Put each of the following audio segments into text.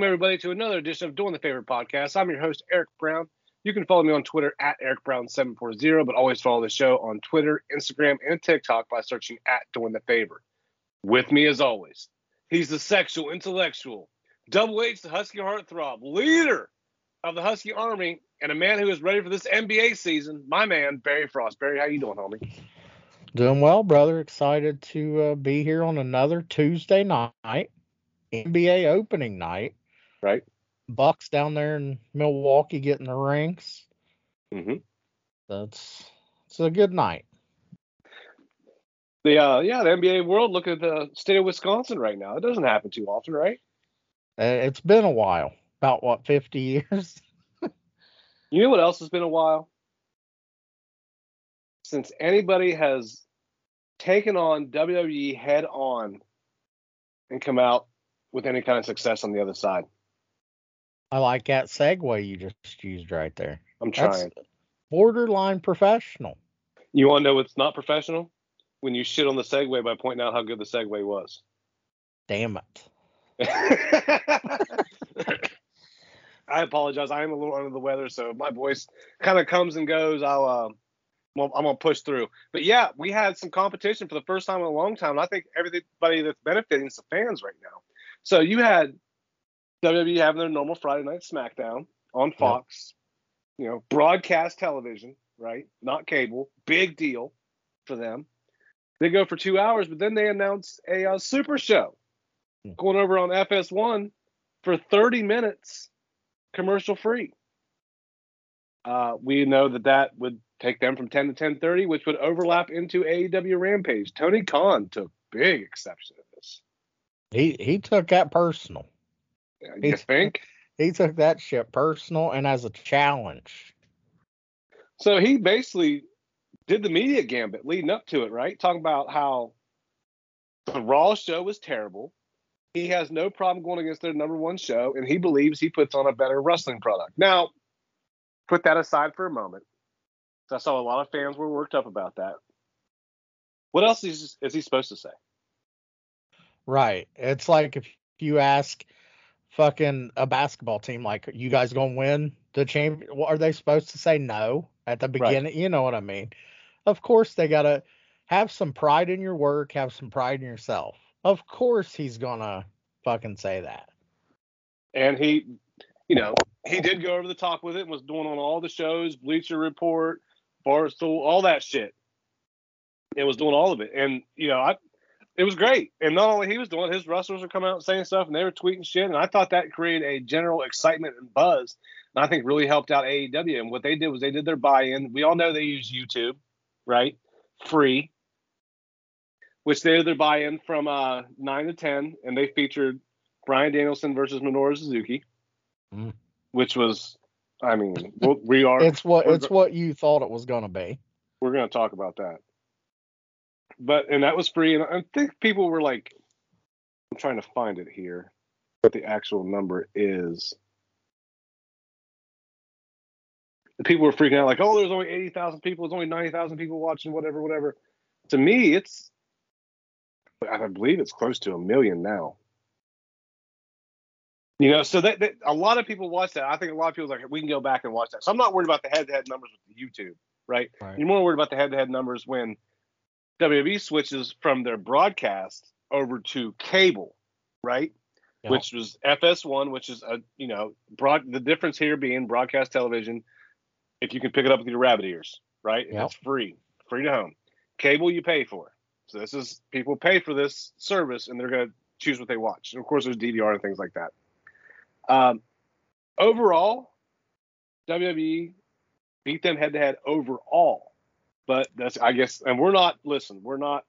Welcome, everybody, to another edition of Doing the Favorite Podcast. I'm your host, Eric Brown. You can follow me on Twitter at Eric Brown740, but always follow the show on Twitter, Instagram, and TikTok by searching at Doing the Favor. With me, as always, he's the sexual intellectual, Double H, the Husky Heartthrob, leader of the Husky Army, and a man who is ready for this NBA season, my man, Barry Frost. Barry, how you doing, homie? Doing well, brother. Excited to uh, be here on another Tuesday night, NBA opening night. Right? Bucks down there in Milwaukee getting the rings. Mm-hmm. That's it's a good night. The uh, yeah, the NBA world. Look at the state of Wisconsin right now. It doesn't happen too often, right? Uh, It's been a while, about what fifty years. You know what else has been a while? Since anybody has taken on WWE head on and come out with any kind of success on the other side. I like that segue you just used right there. I'm trying. That's borderline professional. You want to know what's not professional? When you shit on the segue by pointing out how good the segue was. Damn it. I apologize. I am a little under the weather, so my voice kind of comes and goes. I'll, uh, well, I'm gonna push through. But yeah, we had some competition for the first time in a long time. And I think everybody that's benefiting is the fans right now. So you had WWE having their normal Friday night SmackDown on Fox, you know, broadcast television, right? Not cable. Big deal for them. They go for two hours, but then they announce a uh, super show Hmm. going over on FS1 for 30 minutes, commercial free. Uh, we know that that would take them from 10 to 10:30, which would overlap into AEW Rampage. Tony Khan took big exception to this. He he took that personal. You He's- think? He took that shit personal and as a challenge. So he basically did the media gambit leading up to it, right? Talking about how the Raw show was terrible. He has no problem going against their number one show, and he believes he puts on a better wrestling product. Now, put that aside for a moment. I saw a lot of fans were worked up about that. What else is, is he supposed to say? Right. It's like if you ask fucking a basketball team, like, you guys gonna win the champion? Are they supposed to say no at the beginning? You know what I mean? Of course, they gotta have some pride in your work, have some pride in yourself. Of course, he's gonna fucking say that. And he, you know, he did go over the top with it and was doing on all the shows, Bleacher Report, Barstool, all that shit. It was doing all of it. And, you know, I it was great. And not only he was doing it, his wrestlers were coming out and saying stuff and they were tweeting shit. And I thought that created a general excitement and buzz. And I think really helped out AEW. And what they did was they did their buy-in. We all know they use YouTube, right? Free. Which they did their buy-in from uh nine to ten, and they featured Bryan Danielson versus Minoru Suzuki, Mm. which was, I mean, we'll- are. It's what it's what you thought it was gonna be. we're going to talk about that. But and that was free, and I think people were like, I'm trying to find it here, what the actual number is. The people were freaking out, like, oh, there's only eighty thousand people, there's only ninety thousand people watching, whatever, whatever. To me, it's, I believe it's close to a million now. You know, so that, that a lot of people watch that. I think a lot of people are like, we can go back and watch that. So I'm not worried about the head-to-head numbers with YouTube, right? Right. You're more worried about the head-to-head numbers when WWE switches from their broadcast over to cable, right? Yeah. Which was FS1, which is a you know broad. The difference here being broadcast television, if you can pick it up with your rabbit ears, right? Yeah. It's free, free to home. Cable you pay for. So this is people pay for this service and they're gonna choose what they watch. And of course, there's DVR and things like that. Um, overall, WWE beat them head to head overall. But that's I guess, and we're not. Listen, we're not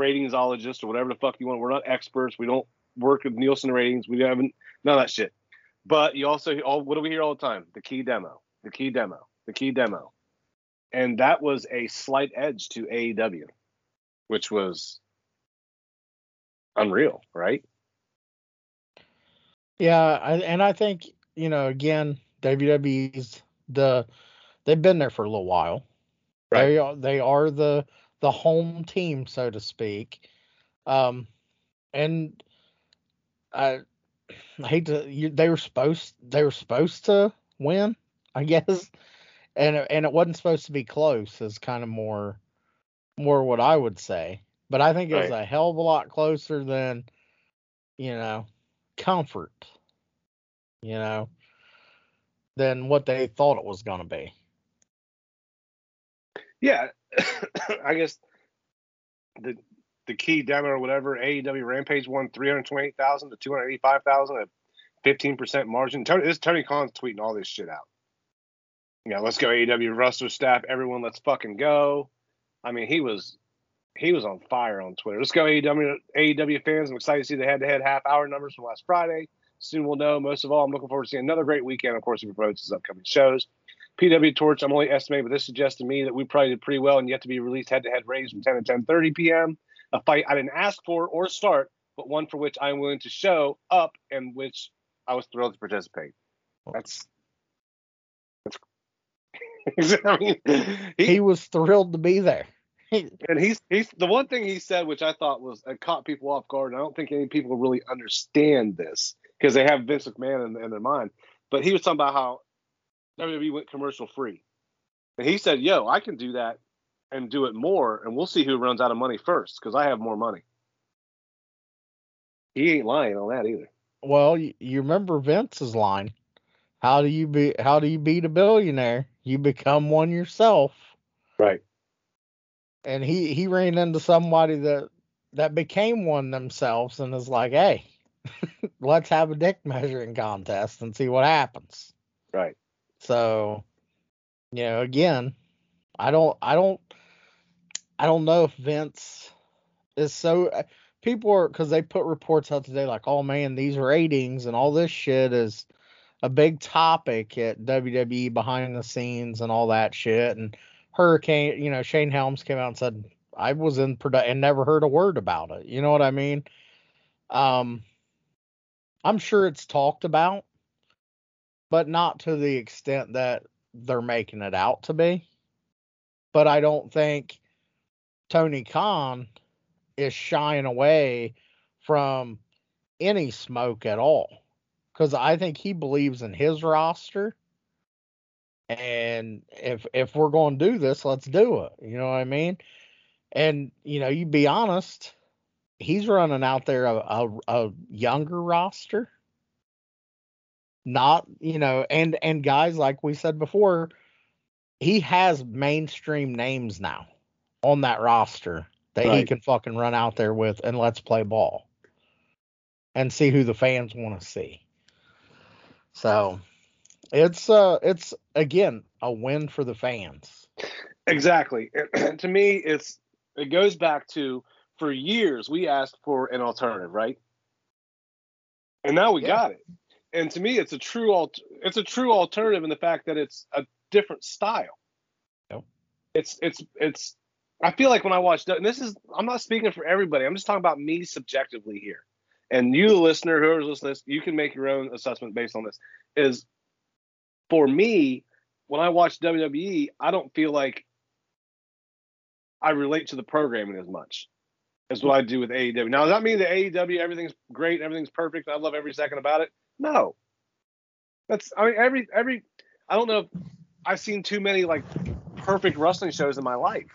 ratingsologists or whatever the fuck you want. We're not experts. We don't work with Nielsen ratings. We haven't none of that shit. But you also all what do we hear all the time? The key demo, the key demo, the key demo, and that was a slight edge to AEW, which was unreal, right? Yeah, I, and I think you know again WWE's the they've been there for a little while. Right. They are they are the the home team, so to speak. Um, and I, I hate to you, they were supposed they were supposed to win, I guess, and it- and it wasn't supposed to be close. Is kind of more more what I would say. But I think it was Right. a hell of a lot closer than you know comfort. You know than what they thought it was going to be. Yeah, I guess the the key demo or whatever AEW Rampage won three hundred twenty eight thousand to two hundred eighty five thousand at fifteen percent margin. Tony, this Tony Khan's tweeting all this shit out. Yeah, let's go AEW roster staff. Everyone, let's fucking go. I mean, he was he was on fire on Twitter. Let's go AEW AEW fans. I'm excited to see the head to head half hour numbers from last Friday. Soon we'll know. Most of all, I'm looking forward to seeing another great weekend. Of course, he promotes his upcoming shows. PW Torch, I'm only estimating, but this suggests to me that we probably did pretty well and yet to be released head to head ratings from 10 to 10:30 p.m. A fight I didn't ask for or start, but one for which I am willing to show up and which I was thrilled to participate. Oh. That's that's. I mean, he, He was thrilled to be there. And he's he's the one thing he said, which I thought was it caught people off guard. And I don't think any people really understand this because they have Vince McMahon in, in their mind. But he was talking about how WWE went commercial free, and he said, "Yo, I can do that and do it more, and we'll see who runs out of money first because I have more money." He ain't lying on that either. Well, you, you remember Vince's line. How do you be how do you beat a billionaire? You become one yourself. Right. And he he ran into somebody that that became one themselves and is like, "Hey, let's have a dick measuring contest and see what happens." Right. So, you know, again, I don't, I don't, I don't know if Vince is so. uh, People are because they put reports out today like, oh man, these ratings and all this shit is a big topic at WWE behind the scenes and all that shit. And Hurricane, you know, Shane Helms came out and said I was in production and never heard a word about it. You know what I mean? Um, I'm sure it's talked about, but not to the extent that they're making it out to be. But I don't think Tony Khan is shying away from any smoke at all. Because I think he believes in his roster. And if if we're going to do this, let's do it. You know what I mean? And you know, you be honest, he's running out there a, a, a younger roster not you know and and guys like we said before he has mainstream names now on that roster that he can fucking run out there with and let's play ball and see who the fans want to see so it's uh it's again a win for the fans Exactly. to me, it's it goes back to for years we asked for an alternative, right? And now we Yeah. got it. And to me, it's a true alt- it's a true alternative in the fact that it's a different style. Yep. It's it's it's. I feel like when I watch, and this is I'm not speaking for everybody. I'm just talking about me subjectively here. And you, the listener, whoever's listening, this, you can make your own assessment based on this. Is for me, when I watch WWE, I don't feel like I relate to the programming as much as what I do with AEW. Now, does that mean that AEW everything's great, everything's perfect, I love every second about it? No. That's I mean every every I don't know if I've seen too many like perfect wrestling shows in my life.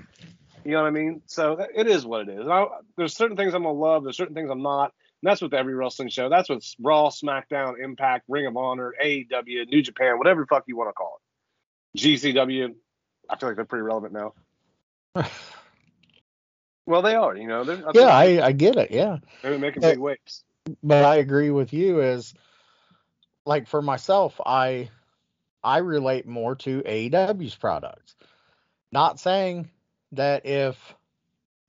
You know what I mean? So that- it is what it is. I, there's certain things I'm gonna love. There's certain things I'm not. And that's with every wrestling show. That's with Raw, SmackDown, Impact, Ring of Honor, AEW, New Japan, whatever the fuck you want to call it. GCW. I feel like they're pretty relevant now. Well, they are. You know, they're, I yeah i i get it yeah they're making big waves. but I agree with you is like for myself, I I relate more to AEW's products. Not saying that if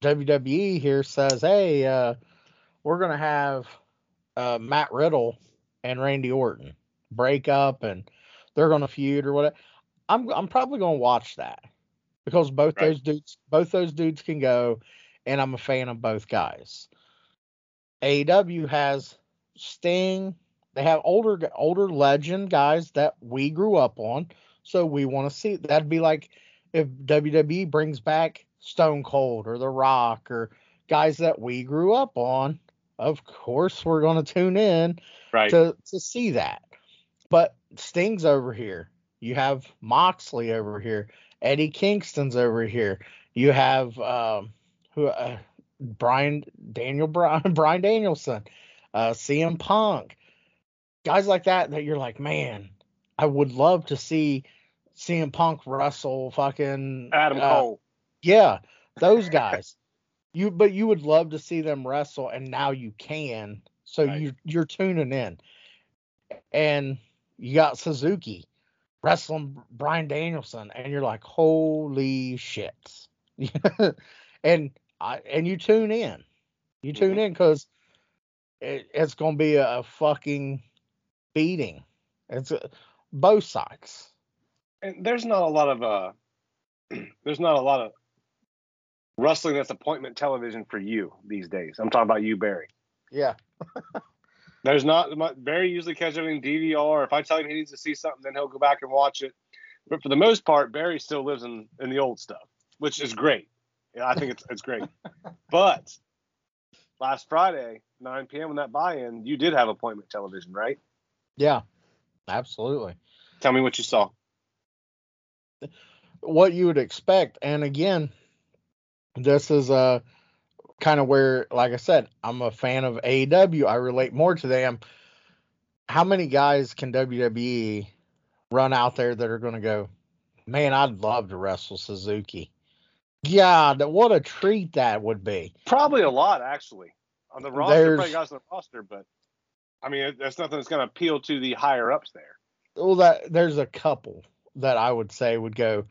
WWE here says, "Hey, uh, we're gonna have uh, Matt Riddle and Randy Orton break up and they're gonna feud or whatever. I'm I'm probably gonna watch that because both Right. those dudes both those dudes can go, and I'm a fan of both guys. AEW has Sting. They have older older legend guys that we grew up on, so we want to see. That'd be like if WWE brings back Stone Cold or The Rock or guys that we grew up on. Of course, we're going to tune in Right. to to see that. But Sting's over here. You have Moxley over here. Eddie Kingston's over here. You have um, who uh, Bryan Daniel Bryan Bryan Danielson, uh, CM Punk, guys like that. That you're like, man, I would love to see CM Punk wrestle fucking Adam uh, Cole. yeah, those guys. you but you would love to see them wrestle, and now you can. So Right. you you're tuning in, and you got Suzuki wrestling Bryan Danielson, and you're like, holy shit, and I and you tune in, you tune in because it, it's gonna be a, fucking beating. It's uh both sides. and there's not a lot of uh there's not a lot of wrestling that's appointment television for you these days. I'm talking about you, Barry. Yeah, There's not Barry usually catches everything DVR. If I tell him he needs to see something, then he'll go back and watch it. But for the most part, Barry still lives in, in the old stuff, which is great. Yeah, I think it's it's great. but last Friday, 9 p.m. when that buy-in, you did have appointment television, right? Yeah, absolutely. Tell me what you saw. what you would expect. And again, this is uh, a kind of where, like I said, I'm a fan of AEW. I relate more to them. How many guys can WWE run out there that are going to go, man, I'd love to wrestle Suzuki? God, what a treat that would be. Probably a lot, actually. On the roster, There's- probably guys on the roster, but I mean, that's nothing that's going to appeal to the higher ups there. Well, that there's a couple that I would say would go,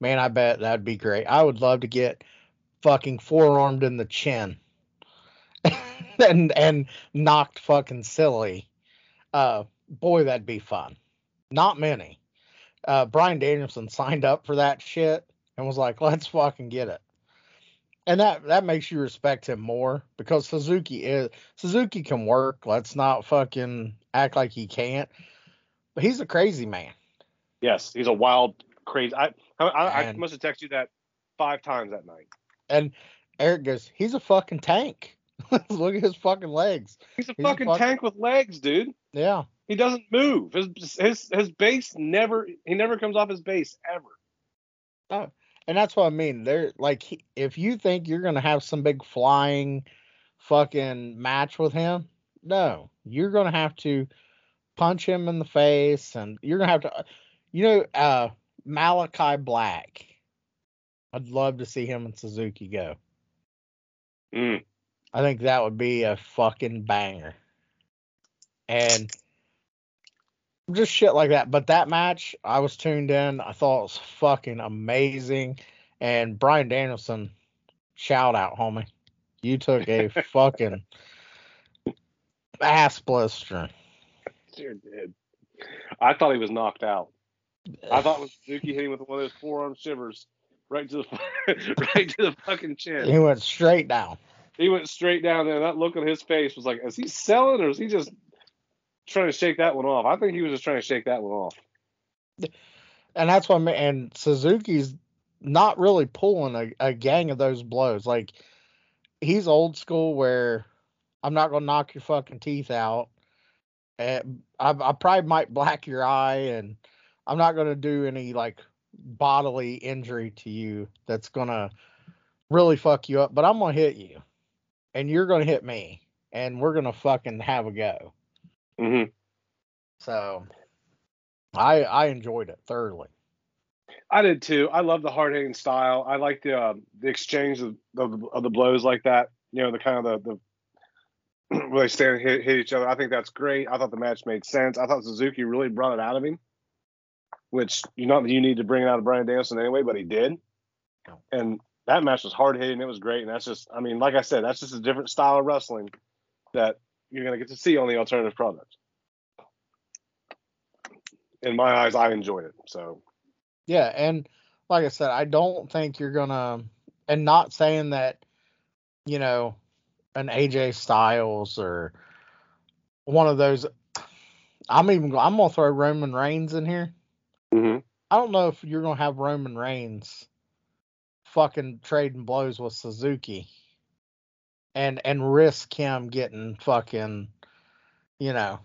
man, I bet that'd be great. I would love to get fucking forearmed in the chin and and knocked fucking silly. Uh, boy, that'd be fun. Not many. Uh, Bryan Danielson signed up for that shit and was like, let's fucking get it. And that that makes you respect him more because Suzuki is Suzuki can work. Let's not fucking act like he can't. But he's a crazy man. Yes, he's a wild, crazy. I I, I, I must have texted you that five times that night. And Eric goes, he's a fucking tank. Look at his fucking legs. He's a He's a fucking tank with legs, dude. Yeah. He doesn't move. His his his base never. He never comes off his base ever. Oh. And that's what I mean. There, like, he, if you think you're gonna have some big flying, fucking match with him, no, you're gonna have to punch him in the face, and you're gonna have to, you know, uh, Malakai Black. I'd love to see him and Suzuki go. Mm. I think that would be a fucking banger. And just shit like that. But that match, I was tuned in. I thought it was fucking amazing. And Bryan Danielson, shout out, homie. You took a fucking ass blister. Sure did. I thought he was knocked out. I thought it was Suzuki hitting with one of those forearm shivers right to the right to the fucking chin. he went straight down. He went straight down there. That look on his face was like, is he selling or is he just trying to shake that one off? I think he was just trying to shake that one off. And that's I. And Suzuki's not really pulling a, a gang of those blows. Like he's old school where I'm not gonna knock your fucking teeth out. And I, I probably might black your eye, and I'm not gonna do any like bodily injury to you that's gonna really fuck you up. But I'm gonna hit you, and you're gonna hit me, and we're gonna fucking have a go. Hmm So I I enjoyed it thoroughly. I did too. I love the hard hitting style. I like the uh, the exchange of, of, of the blows like that. You know, the kind of the, the where they stand and hit, hit each other. I think that's great. I thought the match made sense. I thought Suzuki really brought it out of him, which you not that you need to bring it out of Bryan Danielson anyway, but he did. And that match was hard hitting. It was great. And that's just, I mean, like I said, that's just a different style of wrestling that you're gonna get to see on the alternative product. In my eyes, I enjoyed it. So Yeah, and like I said, I don't think you're gonna and not saying that, you know, an AJ Styles or one of those I'm even I'm gonna throw Roman Reigns in here. Mhm. I don't know if you're gonna have Roman Reigns fucking trading blows with Suzuki and and risk him getting fucking, you know,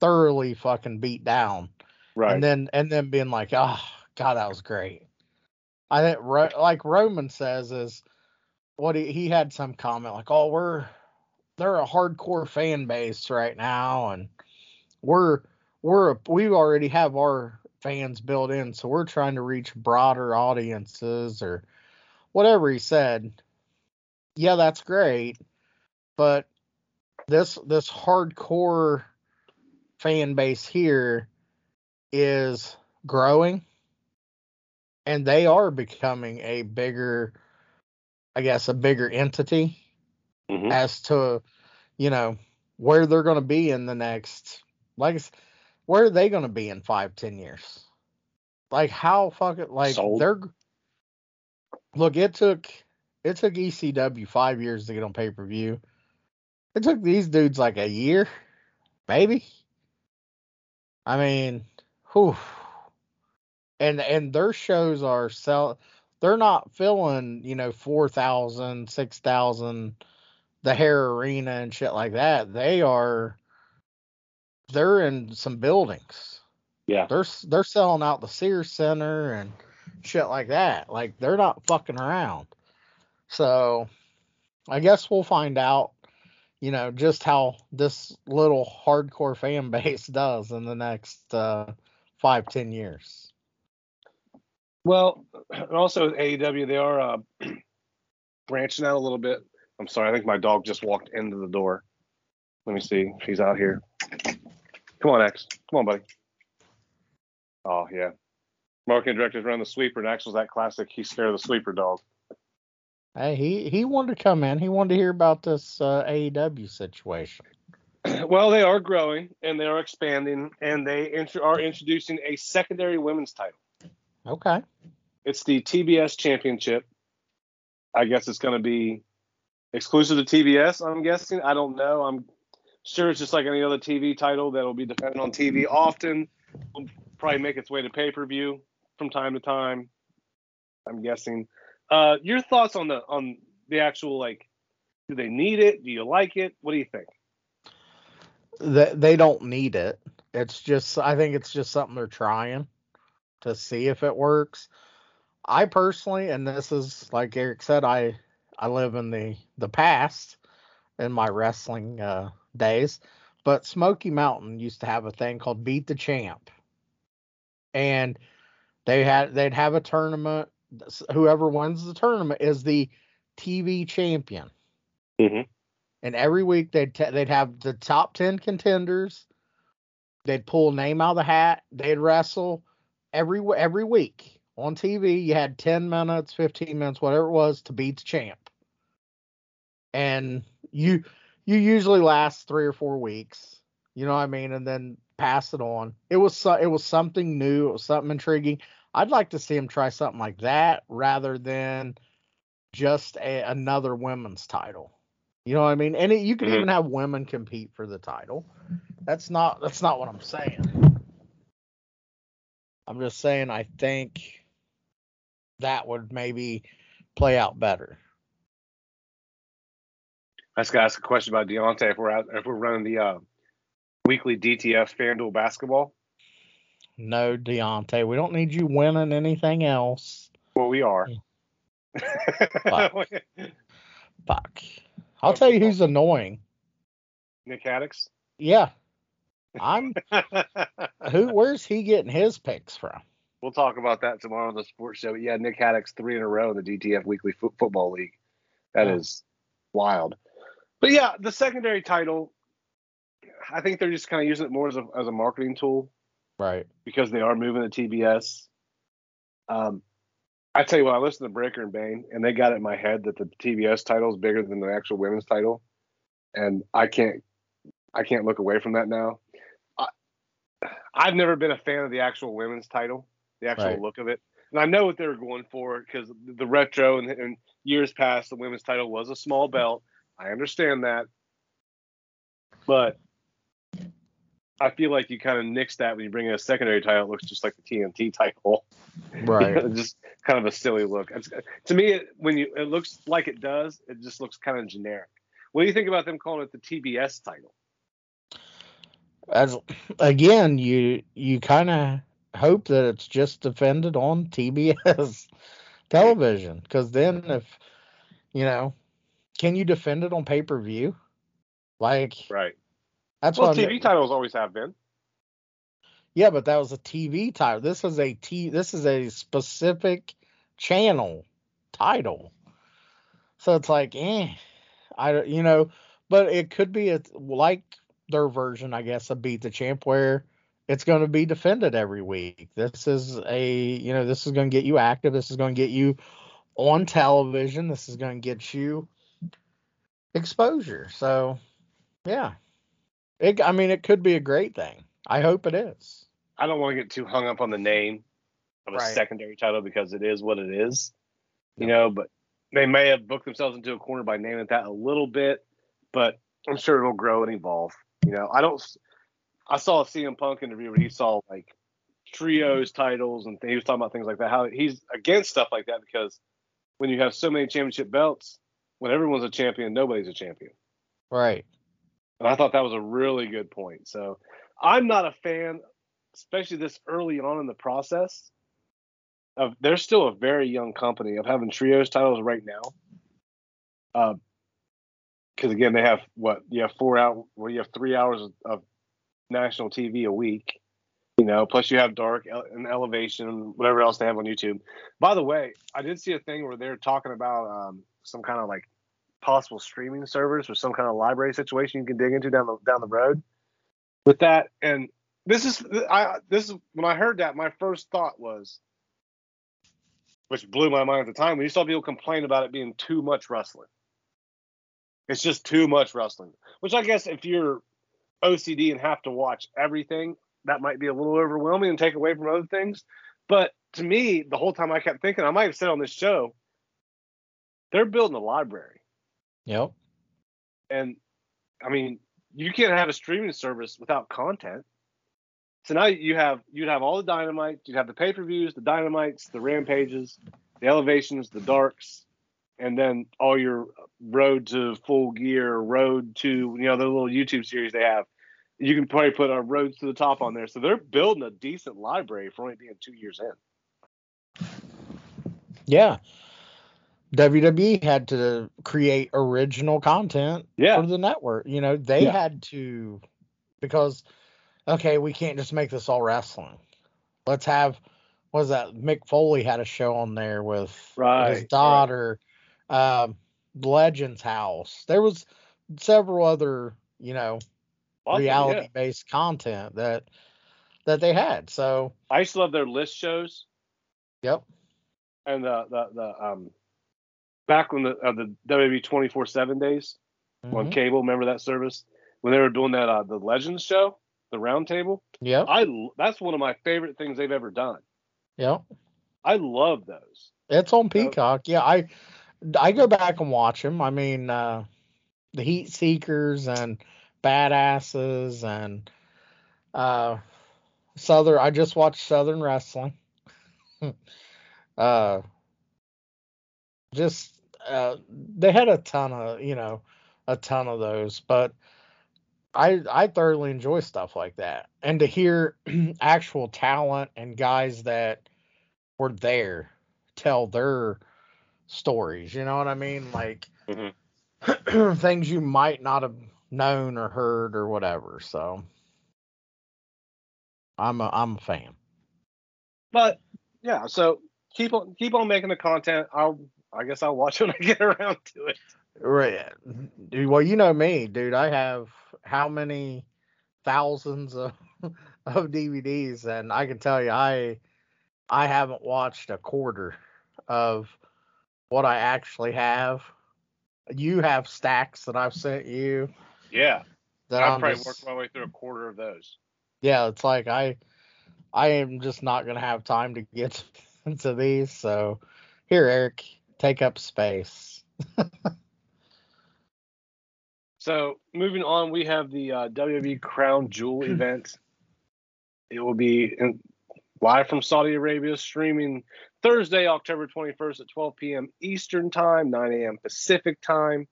thoroughly fucking beat down right, and then and then being like, oh god, that was great. I think Ro- like Roman says is what he he had some comment like, oh we're they're a hardcore fan base right now, and we're we're a, we already have our fans built in, so we're trying to reach broader audiences or whatever he said. Yeah, that's great, but this this hardcore fan base here is growing and they are becoming a bigger i guess a bigger entity Mhm. as to you know where they're going to be in the next like where are they going to be in five ten years like how fucking like Sold. they're look it took it took ecw five years to get on pay-per-view it took these dudes like a year maybe i mean whew. and and their shows are sell they're not filling you know 4000 6000 the Hara Arena and shit like that they are they're in some buildings yeah, they're they're selling out the Sears Center and shit like that. Like they're not fucking around. So I guess we'll find out, you know, just how this little hardcore fan base does in the next uh, five ten years. Well, also AEW, they are uh, branching out a little bit. I'm sorry, I think my dog just walked into the door. Let me see She's out here. Come on, X. Come on, buddy. Oh yeah. Marketing director's running the sweeper, and Axel's that classic. He's scared the sweeper dog. Hey, he he wanted to come in. He wanted to hear about this uh, AEW situation. well, they are growing and they are expanding, and they intro- are introducing a secondary women's title. Okay. It's the TBS Championship. I guess it's going to be exclusive to TBS. I'm guessing. I don't know. I'm sure it's just like any other TV title that will be defended on TV often. Will probably make its way to pay per view from time to time. I'm guessing. Uh, your thoughts on the on the actual like? Do they need it? Do you like it? What do you think? They they don't need it. It's just I think it's just something they're trying to see if it works. I personally, and this is like Eric said, I I live in the the past in my wrestling uh, days, but Smoky Mountain used to have a thing called Beat the Champ, and they had they'd have a tournament. Whoever wins the tournament is the TV champion. Mhm. And every week they'd t- they'd have the top ten contenders. They'd pull a name out of the hat. They'd wrestle every every week on TV. You had ten minutes, fifteen minutes, whatever it was, to beat the champ. And you you usually last three or four weeks. You know what I mean? And then pass it on. It was so, it was something new. It was something intriguing. I'd like to see him try something like that rather than just a, another women's title. You know what I mean? And it, you could Mhm. even have women compete for the title. That's not that's not what I'm saying. I'm just saying I think that would maybe play out better. I just got to ask a question about Deontay. If we're out, if we're running the uh, weekly DTF FanDuel basketball, No, Deontay, we don't need you winning anything else. well, we are. Fuck. I'll tell you who's annoying. Nick Haddix. Yeah. I'm who where's he getting his picks from? we'll talk about that tomorrow on the sports show. But yeah, Nick Haddix three in a row in the DTF Weekly Fo- Football League. That is Yeah. wild. But yeah, the secondary title, I think they're just kind of using it more as a as a marketing tool Right. because they are moving to TBS. Um, I tell you what, I listened to Breaker and Bane, and they got it in my head that the TBS title is bigger than the actual women's title. and I can't I can't look away from that now. I, I've never been a fan of the actual women's title, the actual Right. look of it, and I know what they were going for because the retro and, and years past, the women's title was a small belt. I understand that, but I feel like you kind of nix that when you bring in a secondary title. It looks just like the TNT title. Right. just kind of a silly look. It's, to me, it, when you it looks like it does, it just looks kind of generic. What do you think about them calling it the TBS title? As again, you you kind of hope that it's just defended on TBS television, because then if you know, can you defend it on pay per view? Like Right. That's Well, what TV titles always have been. Yeah, but that was a TV title. This is a T. This is a specific channel title. So it's like, eh, I don't- you know, but it could be a, like their version, I guess, of Beat the Champ, where it's going to be defended every week. This is a, you know, this is going to get you active. This is going to get you on television. This is going to get you exposure. So, yeah, it. I mean, it could be a great thing. I hope it is. I don't want to get too hung up on the name of a Right. secondary title because it is what it is, you know. But they may have booked themselves into a corner by naming it that a little bit, but I'm sure it'll grow and evolve. You know, I don't. I saw a CM Punk interview where he saw like trios titles and he was talking about things like that. How he's against stuff like that because when you have so many championship belts, when everyone's a champion, nobody's a champion. Right. And I thought that was a really good point. So I'm not a fan, especially this early on in the process. Of they're still a very young company of having trios titles right now. Because again, they have what you have four out, well, you have three hours of, of national TV a week. You know, plus you have dark and elevation, whatever else they have on YouTube. By the way, I did see a thing where they're talking about um, some kind of like possible streaming servers or some kind of library situation you can dig into down the down the road with that. And this is I this is when I heard that my first thought was, which blew my mind at the time when you saw people complain about it being too much wrestling. It's just too much wrestling. Which I guess if you're OCD and have to watch everything, that might be a little overwhelming and take away from other things. But to me, the whole time I kept thinking, I might have said on this show, they're building a library. Yep. And I mean, you can't have a streaming service without content. So now you have you'd have all the dynamite, you'd have the pay-per-views, the dynamites, the rampages, the elevations, the darks, and then all your road to full gear, road to you know the little YouTube series they have. You can probably put a roads to the top on there. So they're building a decent library for only being two years in. Yeah. WWE had to create original content Yeah. for the network. You know, they Yeah. had to because okay, we can't just make this all wrestling. Let's have what was that? Mick Foley had a show on there with Right, his right. daughter, um, Legends House. There was several other, you know, Awesome, yeah. reality based content that that they had. So, I used to love their list shows. yep. and the the, the um back when the uh, the WWE twenty four seven days on Mhm. cable. Remember that service when they were doing that uh, the Legends show, the roundtable. Yeah, I that's one of my favorite things they've ever done. Yeah, I love those. It's on Peacock. Yeah, I I go back and watch them. I mean, uh, the Heat Seekers and Badasses and uh, Southern. I just watched Southern Wrestling. uh, just uh, they had a ton of you know a ton of those, but I I thoroughly enjoy stuff like that, and to hear actual talent and guys that were there tell their stories. You know what I mean? Like things you might not have known or heard or whatever. So I'm a I'm a fan. But yeah, so keep on keep on making the content. I'll I guess I'll watch when I get around to it. Right. Well, you know me, dude. I have how many thousands of of DVDs, and I can tell you, I I haven't watched a quarter of what I actually have. you have stacks that I've sent you Yeah, that I've I'm probably just- worked my way through a quarter of those. yeah, it's like I I am just not gonna have time to get into these. So here, Eric, take up space. So moving on, we have the uh, WWE Crown Jewel event. It will be in, live from Saudi Arabia, streaming Thursday, October 21st at 12 p.m. Eastern Time, 9 a.m. Pacific Time,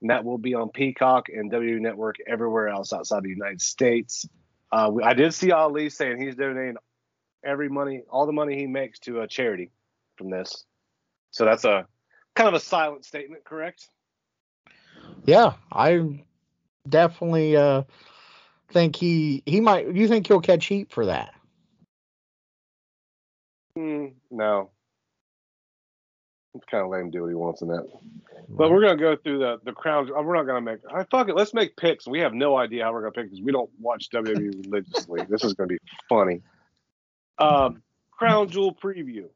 and that will be on Peacock and WWE Network everywhere else outside the United States. Uh, we- I did see Ali saying he's donating every money, all the money he makes to a charity from this. So that's a kind of a silent statement, correct? Yeah, I definitely uh think he he might. You think he'll catch heat for that? Hmm, no. It's kind of lame. Do what he wants in that. But we're gonna go through the the crown. uh, We're not gonna make. I fuck it. Let's make picks. We have no idea how we're gonna pick because we don't watch WWE religiously. This is gonna be funny. Um, crown jewel preview.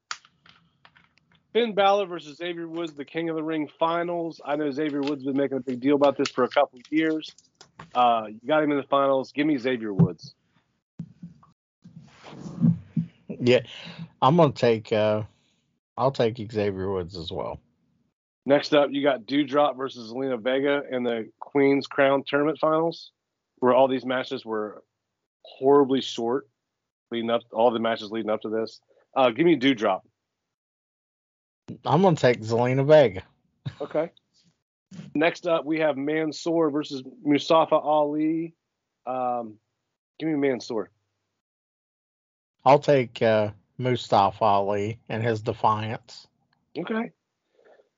Finn Balor versus Xavier Woods, the King of the Ring finals. I know Xavier Woods has been making a big deal about this for a couple of years. Uh, you got him in the finals. Give me Xavier Woods. Yeah, I'm gonna take. uh I'll take Xavier Woods as well. Next up, you got Doudrop versus Zelina Vega in the Queen's Crown Tournament Finals, where all these matches were horribly short, leading up all the matches leading up to this. Uh, give me Doudrop. I'm gonna take Zelina Vega. Okay. Next up, we have Mansoor versus Mustafa Ali. Um, give me Mansoor. I'll take uh, Mustafa Ali and his defiance. Okay.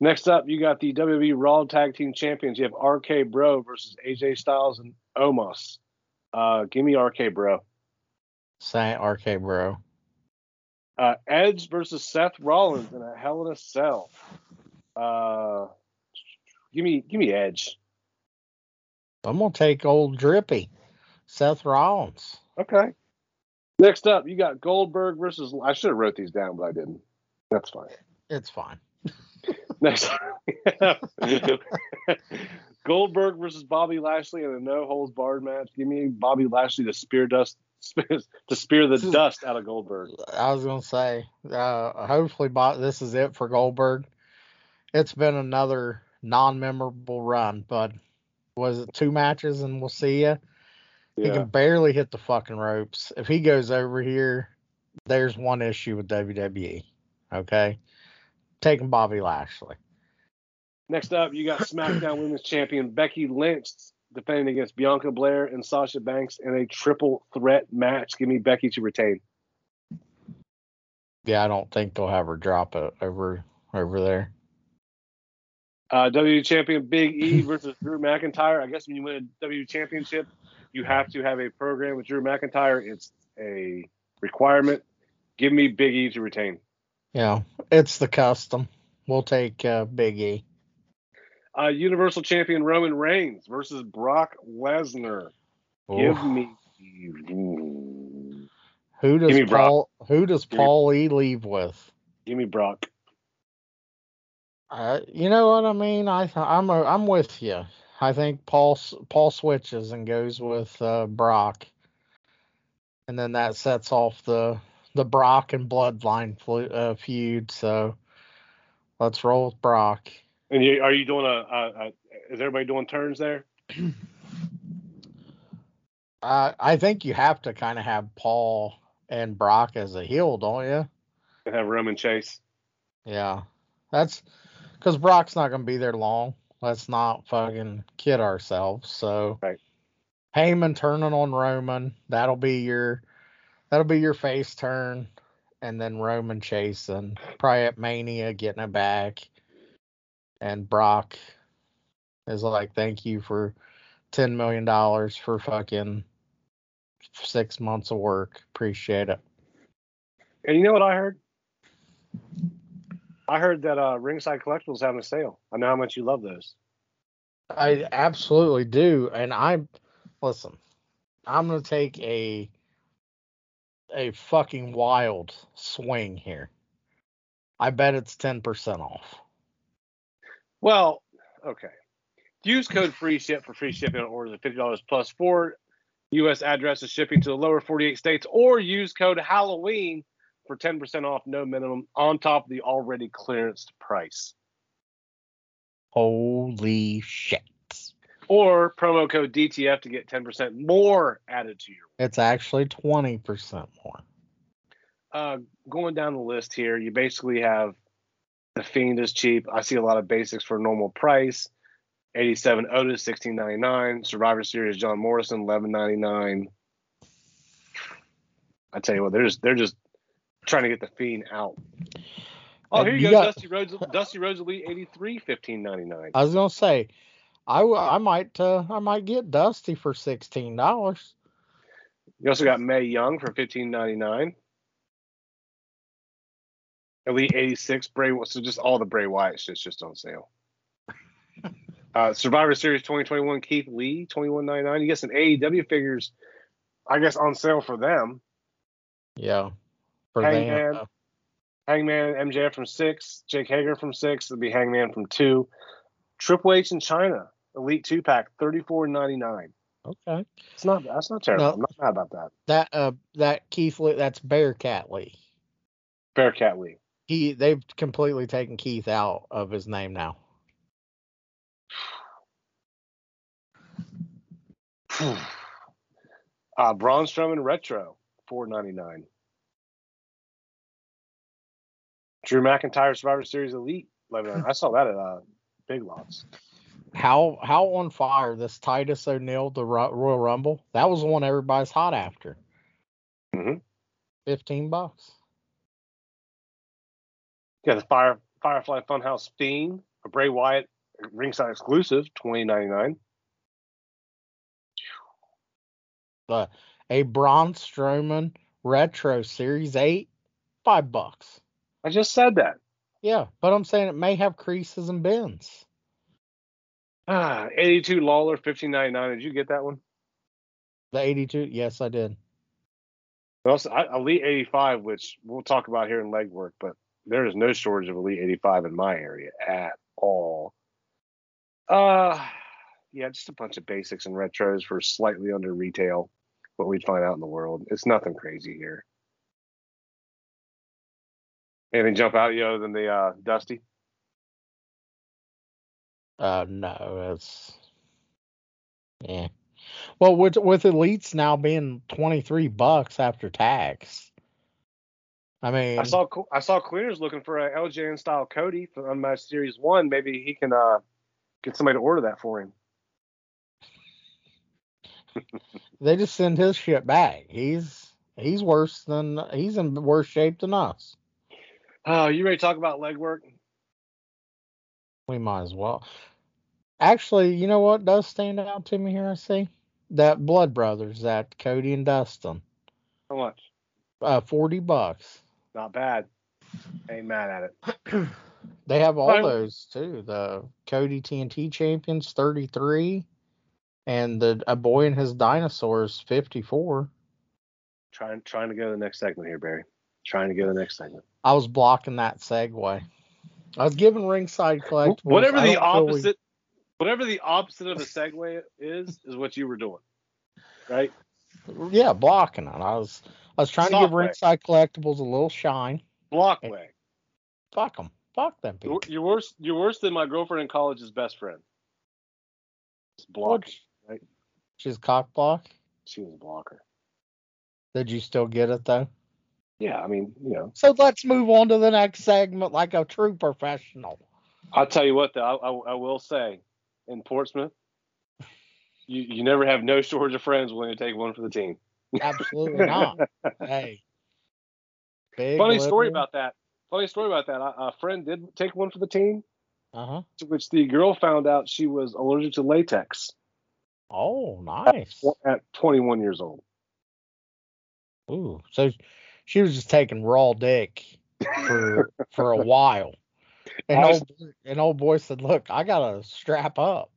Next up, you got the WWE Raw Tag Team Champions. You have RK Bro versus AJ Styles and Omos. Uh, give me RK Bro. Say RK Bro. Uh, Edge versus Seth Rollins in a Hell in a Cell. Uh, give me, give me Edge. I'm gonna take old Drippy, Seth Rollins. Okay. Next up, you got Goldberg versus. I should have wrote these down, but I didn't. That's fine. It's fine. Next, Goldberg versus Bobby Lashley in a no holds barred match. Give me Bobby Lashley to spear dust, to spear the dust out of Goldberg. I was gonna say, uh, hopefully, this is it for Goldberg. It's been another non-memorable run, but was it two matches and we'll see ya? He Yeah. can barely hit the fucking ropes. If he goes over here, there's one issue with WWE. Okay, taking Bobby Lashley. Next up, you got SmackDown Women's Champion Becky Lynch defending against Bianca Belair and Sasha Banks in a triple threat match. Give me Becky to retain. Yeah, I don't think they'll have her drop it over over there. Uh, WWE Champion Big E versus Drew McIntyre. I guess when you win a WWE Championship, you have to have a program with Drew McIntyre. It's a requirement. Give me Big E to retain. Yeah, it's the custom. We'll take uh, Big E. Uh, Universal Champion Roman Reigns versus Brock Lesnar. Give me. Who does Give me Brock. Paul? Who does Give me- E leave with? Give me Brock. Uh, you know what I mean? I th- I'm a, I'm with you. I think Paul Paul switches and goes with uh, Brock, and then that sets off the the Brock and Bloodline flu- uh, feud. So let's roll with Brock. And you, are you doing a, a, a? Is everybody doing turns there? Uh, I think you have to kind of have Paul and Brock as a heel, don't you? And have Roman Chase. Yeah, that's because Brock's not going to be there long. Let's not fucking kid ourselves. So, Right. Heyman turning on Roman, that'll be your that'll be your face turn, and then Roman chasing, probably at Mania getting it back, and Brock is like, "Thank you for ten million dollars for fucking six months of work. Appreciate it." And you know what I heard? I heard that uh, Ringside Collectibles having a sale. I know how much you love those. I absolutely do, and I listen. I'm gonna take a a fucking wild swing here. I bet it's ten percent off. Well, okay. Use code free ship for free shipping on orders of fifty dollars plus four U.S. addresses shipping to the lower forty-eight states, or use code Halloween for ten percent off, no minimum, on top of the already clearanced price. Holy shit. Or promo code DTF to get ten percent more added to your. It's actually 20% more. Uh, going down the list here, you basically have the Fiend is cheap. I see a lot of basics for normal price. 87 Otis, 16.99. Survivor Series John Morrison, 11.99. I tell you what, they're just they're just trying to get the Fiend out. Oh, here you, you go, got- Dusty Rhodes, Dusty Rhodes Elite 83, 15.99. I was gonna say, I, w- I might uh, I might get Dusty for sixteen dollars. You also got Mae Young for 15.99. Elite 86 Bray, so just all the Bray Wyatt shit's just on sale. uh, Survivor Series 2021 Keith Lee 21.99. You get some AEW figures, I guess on sale for them. Yeah, for Hangman. them. Hangman MJF from six, Jake Hager from six. It'll be Hangman from two. Triple H in Chyna Elite two pack 34.99. okay, It's not that's not terrible. No. I'm not mad about that. that uh that Keith Lee, that's Bearcat Lee. Bearcat Lee. He they've completely taken Keith out of his name now. uh, Braun Strowman Retro, four ninety nine. Drew McIntyre Survivor Series Elite, eleven. I saw that at uh, Big Lots. How how on fire this Titus O'Neil the Royal Rumble? That was the one everybody's hot after. Mhm. Fifteen bucks. Yeah, the Fire Firefly Funhouse Fiend, a Bray Wyatt ringside exclusive, twenty ninety nine. The a Braun Strowman Retro Series Eight, five bucks. I just said that. Yeah, but I'm saying it may have creases and bends. Ah, eighty two Lawler, fifteen ninety nine. Did you get that one? The 82, yes, I did. Also, I, Elite eighty five, which we'll talk about here in legwork, but there is no shortage of Elite eighty five in my area at all. Uh yeah, just a bunch of basics and retros for slightly under retail. What we'd find out in the world. It's nothing crazy here. Anything jump out you other than the uh, Dusty? Uh, no, it's yeah. Well, with with elites now being 23 bucks after tax. I mean, I saw I saw Cleaners looking for a LJN style Cody for Unmatched Series One. Maybe he can uh, get somebody to order that for him. they just send his shit back. He's he's worse than he's in worse shape than us. Oh, you ready to talk about legwork? We might as well. Actually, you know what does stand out to me here? I see that Blood Brothers, that Cody and Dustin, How much? uh, 40 bucks. Not bad. Ain't mad at it. They have all those too. The Cody TNT champions 33 and the a boy and his dinosaurs 54. Trying trying to go to the next segment here, Barry. Trying to go to the next segment. I was blocking that segue. I was giving ringside collectibles. Whatever the don't we- opposite, whatever the opposite of a segue is, is what you were doing, right? yeah, blocking it. I was I was trying to give ringside collectibles a little shine. Blockway. Fuck them. Fuck them You're, people. you're worse. You're worse than my girlfriend in college's best friend. It's block. Right? She's cock block. She was a blocker. Did you still get it though? Yeah, I mean, you know, So let's move on to the next segment like a true professional. I'll tell you what, though, I, I, I will say, in Portsmouth, you you never have no shortage of friends willing to take one for the team. Absolutely not. hey. Funny story about that. Funny story about that. A, a friend did take one for the team, Uh-huh. to which the girl found out she was allergic to latex Oh, nice. at 21 years old. Ooh, so she was just taking raw dick for for a while. And old and old boy said, "Look, I gotta strap up."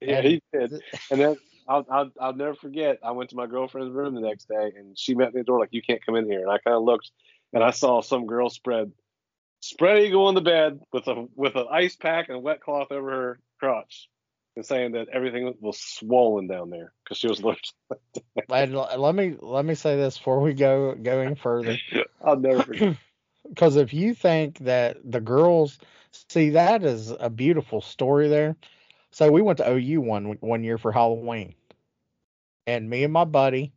Yeah, And- he did. And then I'll, I'll I'll never forget. I went to my girlfriend's room the next day, and she met me at the door like, "You can't come in here." And I kind of looked, and I saw some girl spread spread eagle on the bed with a with an ice pack and a wet cloth over her crotch. and saying that everything was swollen down there because she was allergic. And let me let me say this before we go going further. I'll never forget. Because if you think that the girls see that is a beautiful story there. So we went to OU one one year for Halloween, and me and my buddy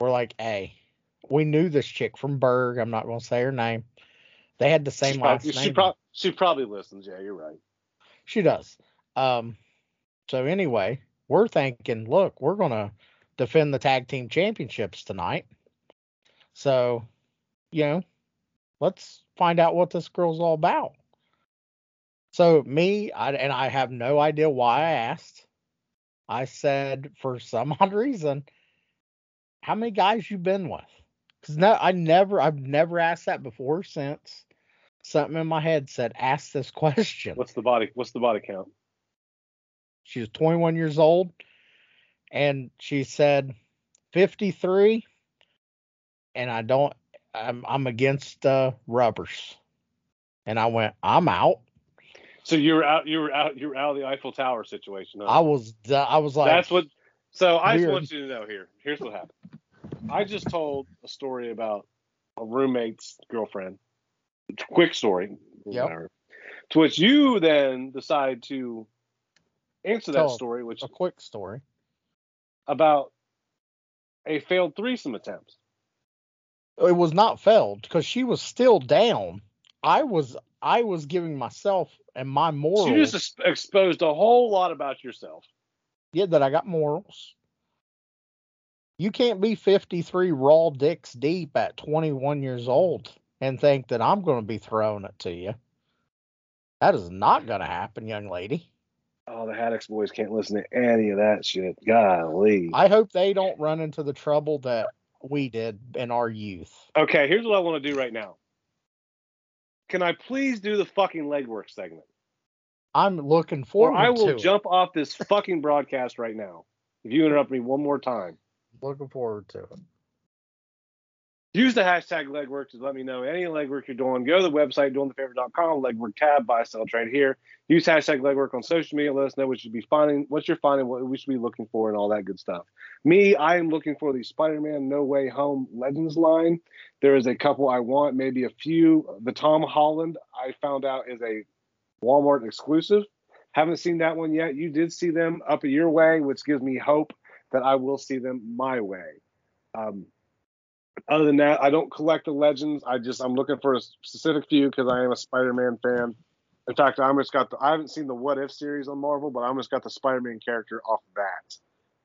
were like, "Hey, we knew this chick from Berg. I'm not going to say her name. They had the same She last probably, name. she, prob- she probably listens. Yeah, you're right. She does. Um, so anyway, we're thinking, look, we're gonna defend the tag team championships tonight. So, you know, let's find out what this girl's all about. So me, I, and I have no idea why I asked. I said for some odd reason, how many guys you been with? Because no, I never, I've never asked that before. Since something in my head said, ask this question. What's the body? What's the body count? She was 21 years old, and she said 53. And I don't, I'm, I'm against uh, rubbers. And I went, I'm out. So you were out. You were out. You were out of the Eiffel Tower situation. Huh? I was, I was like, That's what. So I just want you to know here. Here's what happened. I just told a story about a roommate's girlfriend. Quick story. Yep. To which you then decide to answer that Tell story, which a quick story. about a failed threesome attempt. It was not failed because she was still down. I was, I was giving myself and my morals. So you just exposed a whole lot about yourself. yeah, that I got morals. You can't be 53 raw dicks deep at 21 years old and think that I'm going to be throwing it to you. That is not going to happen, young lady. Oh, the Haddix boys can't listen to any of that shit. Golly. I hope they don't run into the trouble that we did in our youth. Okay, here's what I want to do right now. Can I please do the fucking legwork segment? I'm looking forward. Or I will jump off this fucking broadcast right now. If you interrupt me one more time. Looking forward to it. Use the hashtag legwork to let me know any legwork you're doing. Go to the website, doingthefavor.com, legwork tab, buy, sell, trade here. Use hashtag legwork on social media. Let us know what you should be finding, what you're finding, what we should be looking for, and all that good stuff. Me, I am looking for the Spider-Man No Way Home Legends line. There is a couple I want, maybe a few. The Tom Holland I found out is a Walmart exclusive. Haven't seen that one yet. You did see them up your way, which gives me hope that I will see them my way. Um, other than that, I don't collect the legends. I just I'm looking for a specific few because I am a Spider-Man fan. In fact, I almost got the I haven't seen the What If series on Marvel, but I almost got the Spider-Man character off that.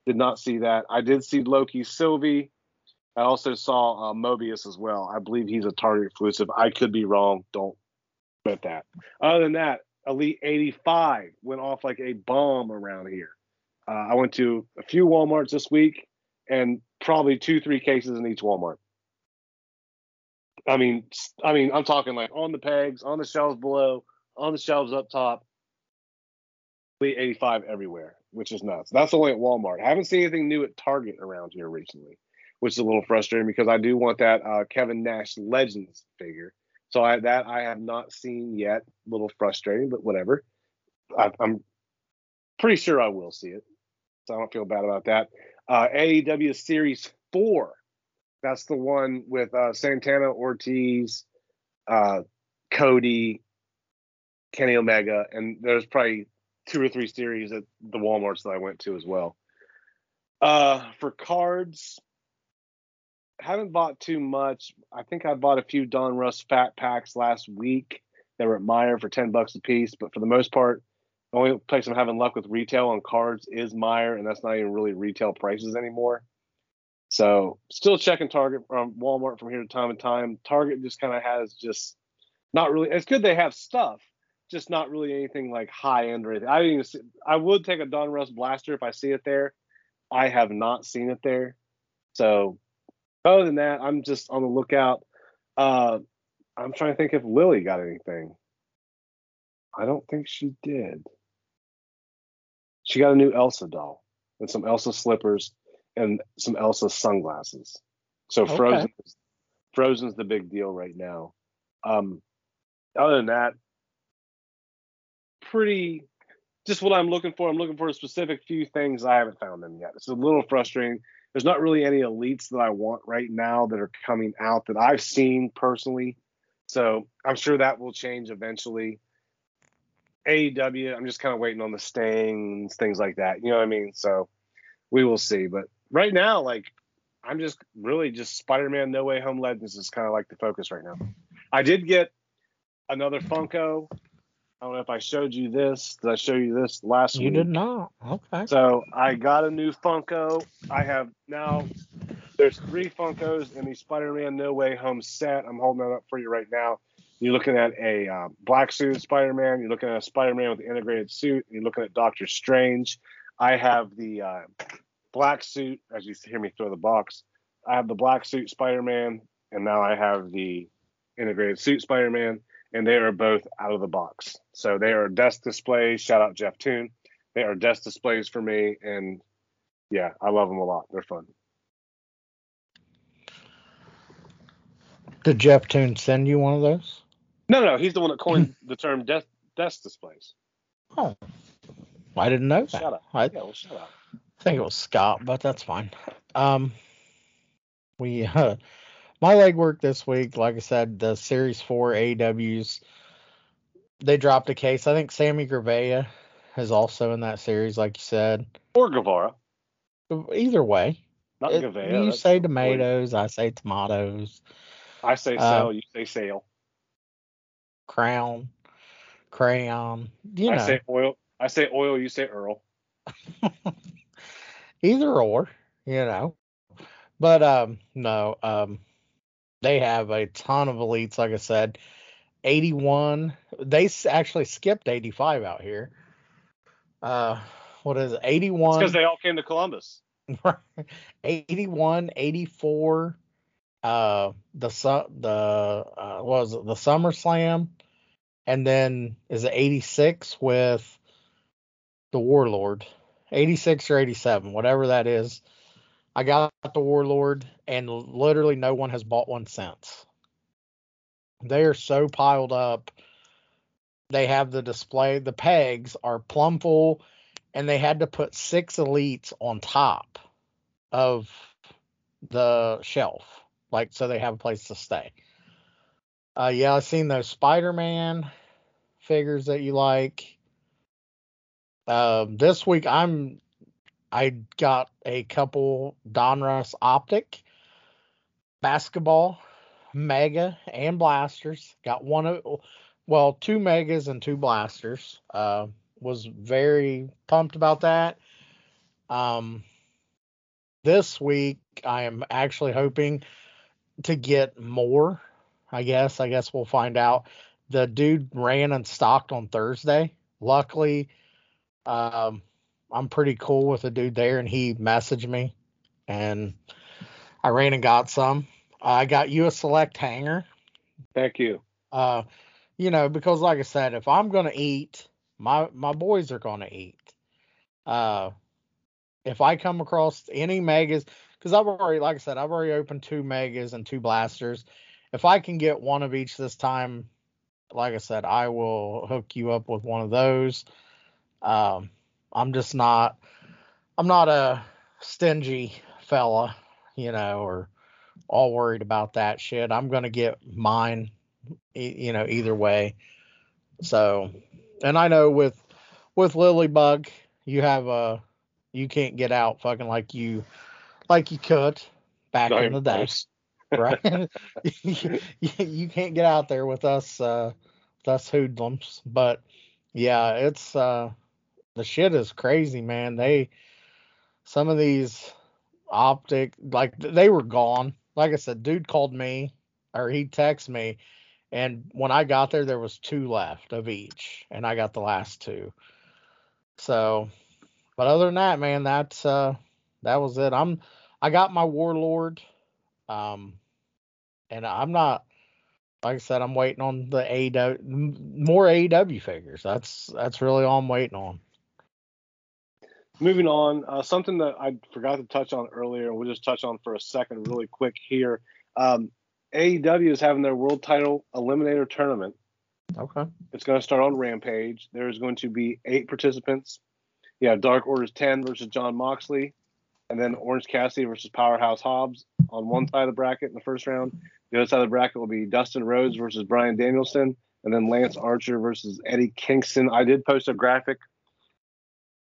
Did not see that. I did see Loki Sylvie. I also saw uh, Mobius as well. I believe he's a Target exclusive. I could be wrong. Don't bet that. Other than that, Elite 85 went off like a bomb around here. Uh, I went to a few WalMarts this week and probably two, three cases in each Walmart. I mean, I mean, I'm talking like on the pegs, on the shelves below, on the shelves up top. 85 everywhere, which is nuts. That's only at Walmart. I haven't seen anything new at Target around here recently, which is a little frustrating because I do want that uh, Kevin Nash Legends figure. So I, that I have not seen yet. A little frustrating, but whatever. I, I'm pretty sure I will see it, so I don't feel bad about that. Uh, AEW Series Four. That's the one with uh, Santana, Ortiz, uh, Cody, Kenny Omega, and there's probably two or three series at the WalMarts that I went to as well. Uh, for cards, haven't bought too much. I think I bought a few Donruss Fat Packs last week. They were at Meijer for ten bucks a piece, but for the most part, only place I'm having luck with retail on cards is Meijer, and that's not even really retail prices anymore. So still checking Target from Walmart from here to time to time. Target just kind of has just not really. It's good they have stuff, just not really anything like high end or anything. I even I would take a Donruss blaster if I see it there. I have not seen it there. So other than that, I'm just on the lookout. Uh, I'm trying to think if Lily got anything. I don't think she did. She got a new Elsa doll and some Elsa slippers and some Elsa sunglasses. So Okay. Frozen, Frozen's the big deal right now. Um, other than that, pretty, just what I'm looking for. I'm looking for a specific few things. I haven't found them yet. It's a little frustrating. There's not really any elites that I want right now that are coming out that I've seen personally. So I'm sure that will change eventually. AEW, I'm just kind of waiting on the stings, things like that. You know what I mean? So we will see. But right now, like I'm just really just Spider-Man No Way Home Legends is kind of like the focus right now. I did get another Funko. I don't know if I showed you this. Did I show you this last You week? You did not. Okay. So I got a new Funko. I have now. There's three Funkos in the Spider-Man No Way Home set. I'm holding that up for you right now. You're looking at a uh, black suit Spider-Man. You're looking at a Spider-Man with an integrated suit. You're looking at Doctor Strange. I have the uh, black suit. As you hear me throw the box, I have the black suit Spider-Man, and now I have the integrated suit Spider-Man, and they are both out of the box. So they are desk displays. Shout out Jeff Toon. They are desk displays for me, and yeah, I love them a lot. They're fun. Did Jeff Toon send you one of those? No, no, he's the one that coined the term death desk displays. Oh, I didn't know that. Shout out. I Yeah, well, shout out. think it was Scott, but that's fine. Um, we uh, my legwork this week, like I said, the Series Four AWs, they dropped a case. I think Sammy Gravea is also in that series, like you said. Or Guevara, Either way, not it- Gavea. you say tomatoes, I say tomatoes. I say Uh, you say sale. Crown, crayon. You I know, say oil. I say oil. You say Earl. either or, you know. But um no, um they have a ton of elites like I said. 81 they actually skipped 85 out here. Uh what is it? 81 because they all came to Columbus. 81 84 uh the the uh was it? The SummerSlam and then is it 86 with the Warlord. 86 or 87, whatever that is. I got the Warlord, and literally no one has bought one since. They are so piled up. They have the display, the pegs are plumb full, and they had to put six elites on top of the shelf, like so they have a place to stay. Uh, yeah, I've seen those Spider-Man figures that you like. Um, this week I'm I got a couple Donruss Optic basketball mega and blasters. Got one of well, two megas and two blasters. Uh, was very pumped about that. Um, this week I am actually hoping to get more. I guess. I guess we'll find out. The dude ran and stocked on Thursday. Luckily, um, I'm pretty cool with the dude there, and he messaged me, and I ran and got some. I got you a select hanger. Thank you. Uh, you know, because like I said, if I'm gonna eat, my my boys are gonna eat. Uh, if I come across any megas, because I've already, like I said, I've already opened two megas and two blasters. If I can get one of each this time, like I said, I will hook you up with one of those. Um, I'm just not, I'm not a stingy fella, you know, or all worried about that shit. I'm gonna get mine, you know, either way. So, and I know with with Lilybug, you have a, you can't get out fucking like you, like you could back in the day right? you, you can't get out there with us, uh, with us hoodlums. But yeah, it's uh, the shit is crazy, man. They some of these optic like they were gone. Like I said, dude called me or he texted me, and when I got there, there was two left of each, and I got the last two. So, but other than that, man, that's uh, that was it. I'm I got my warlord. Um, and I'm not like I said, I'm waiting on the AW more AEW figures. That's that's really all I'm waiting on. Moving on, uh, something that I forgot to touch on earlier, we'll just touch on for a second, really quick here. Um, AEW is having their world title eliminator tournament Okay. It's going to start on Rampage. There's going to be eight participants. Yeah, Dark Order's 10 versus Jon Moxley, and then Orange Cassidy versus Powerhouse Hobbs on one side of the bracket in the first round. The other side of the bracket will be Dustin Rhodes versus Bryan Danielson, and then Lance Archer versus Eddie Kingston. I did post a graphic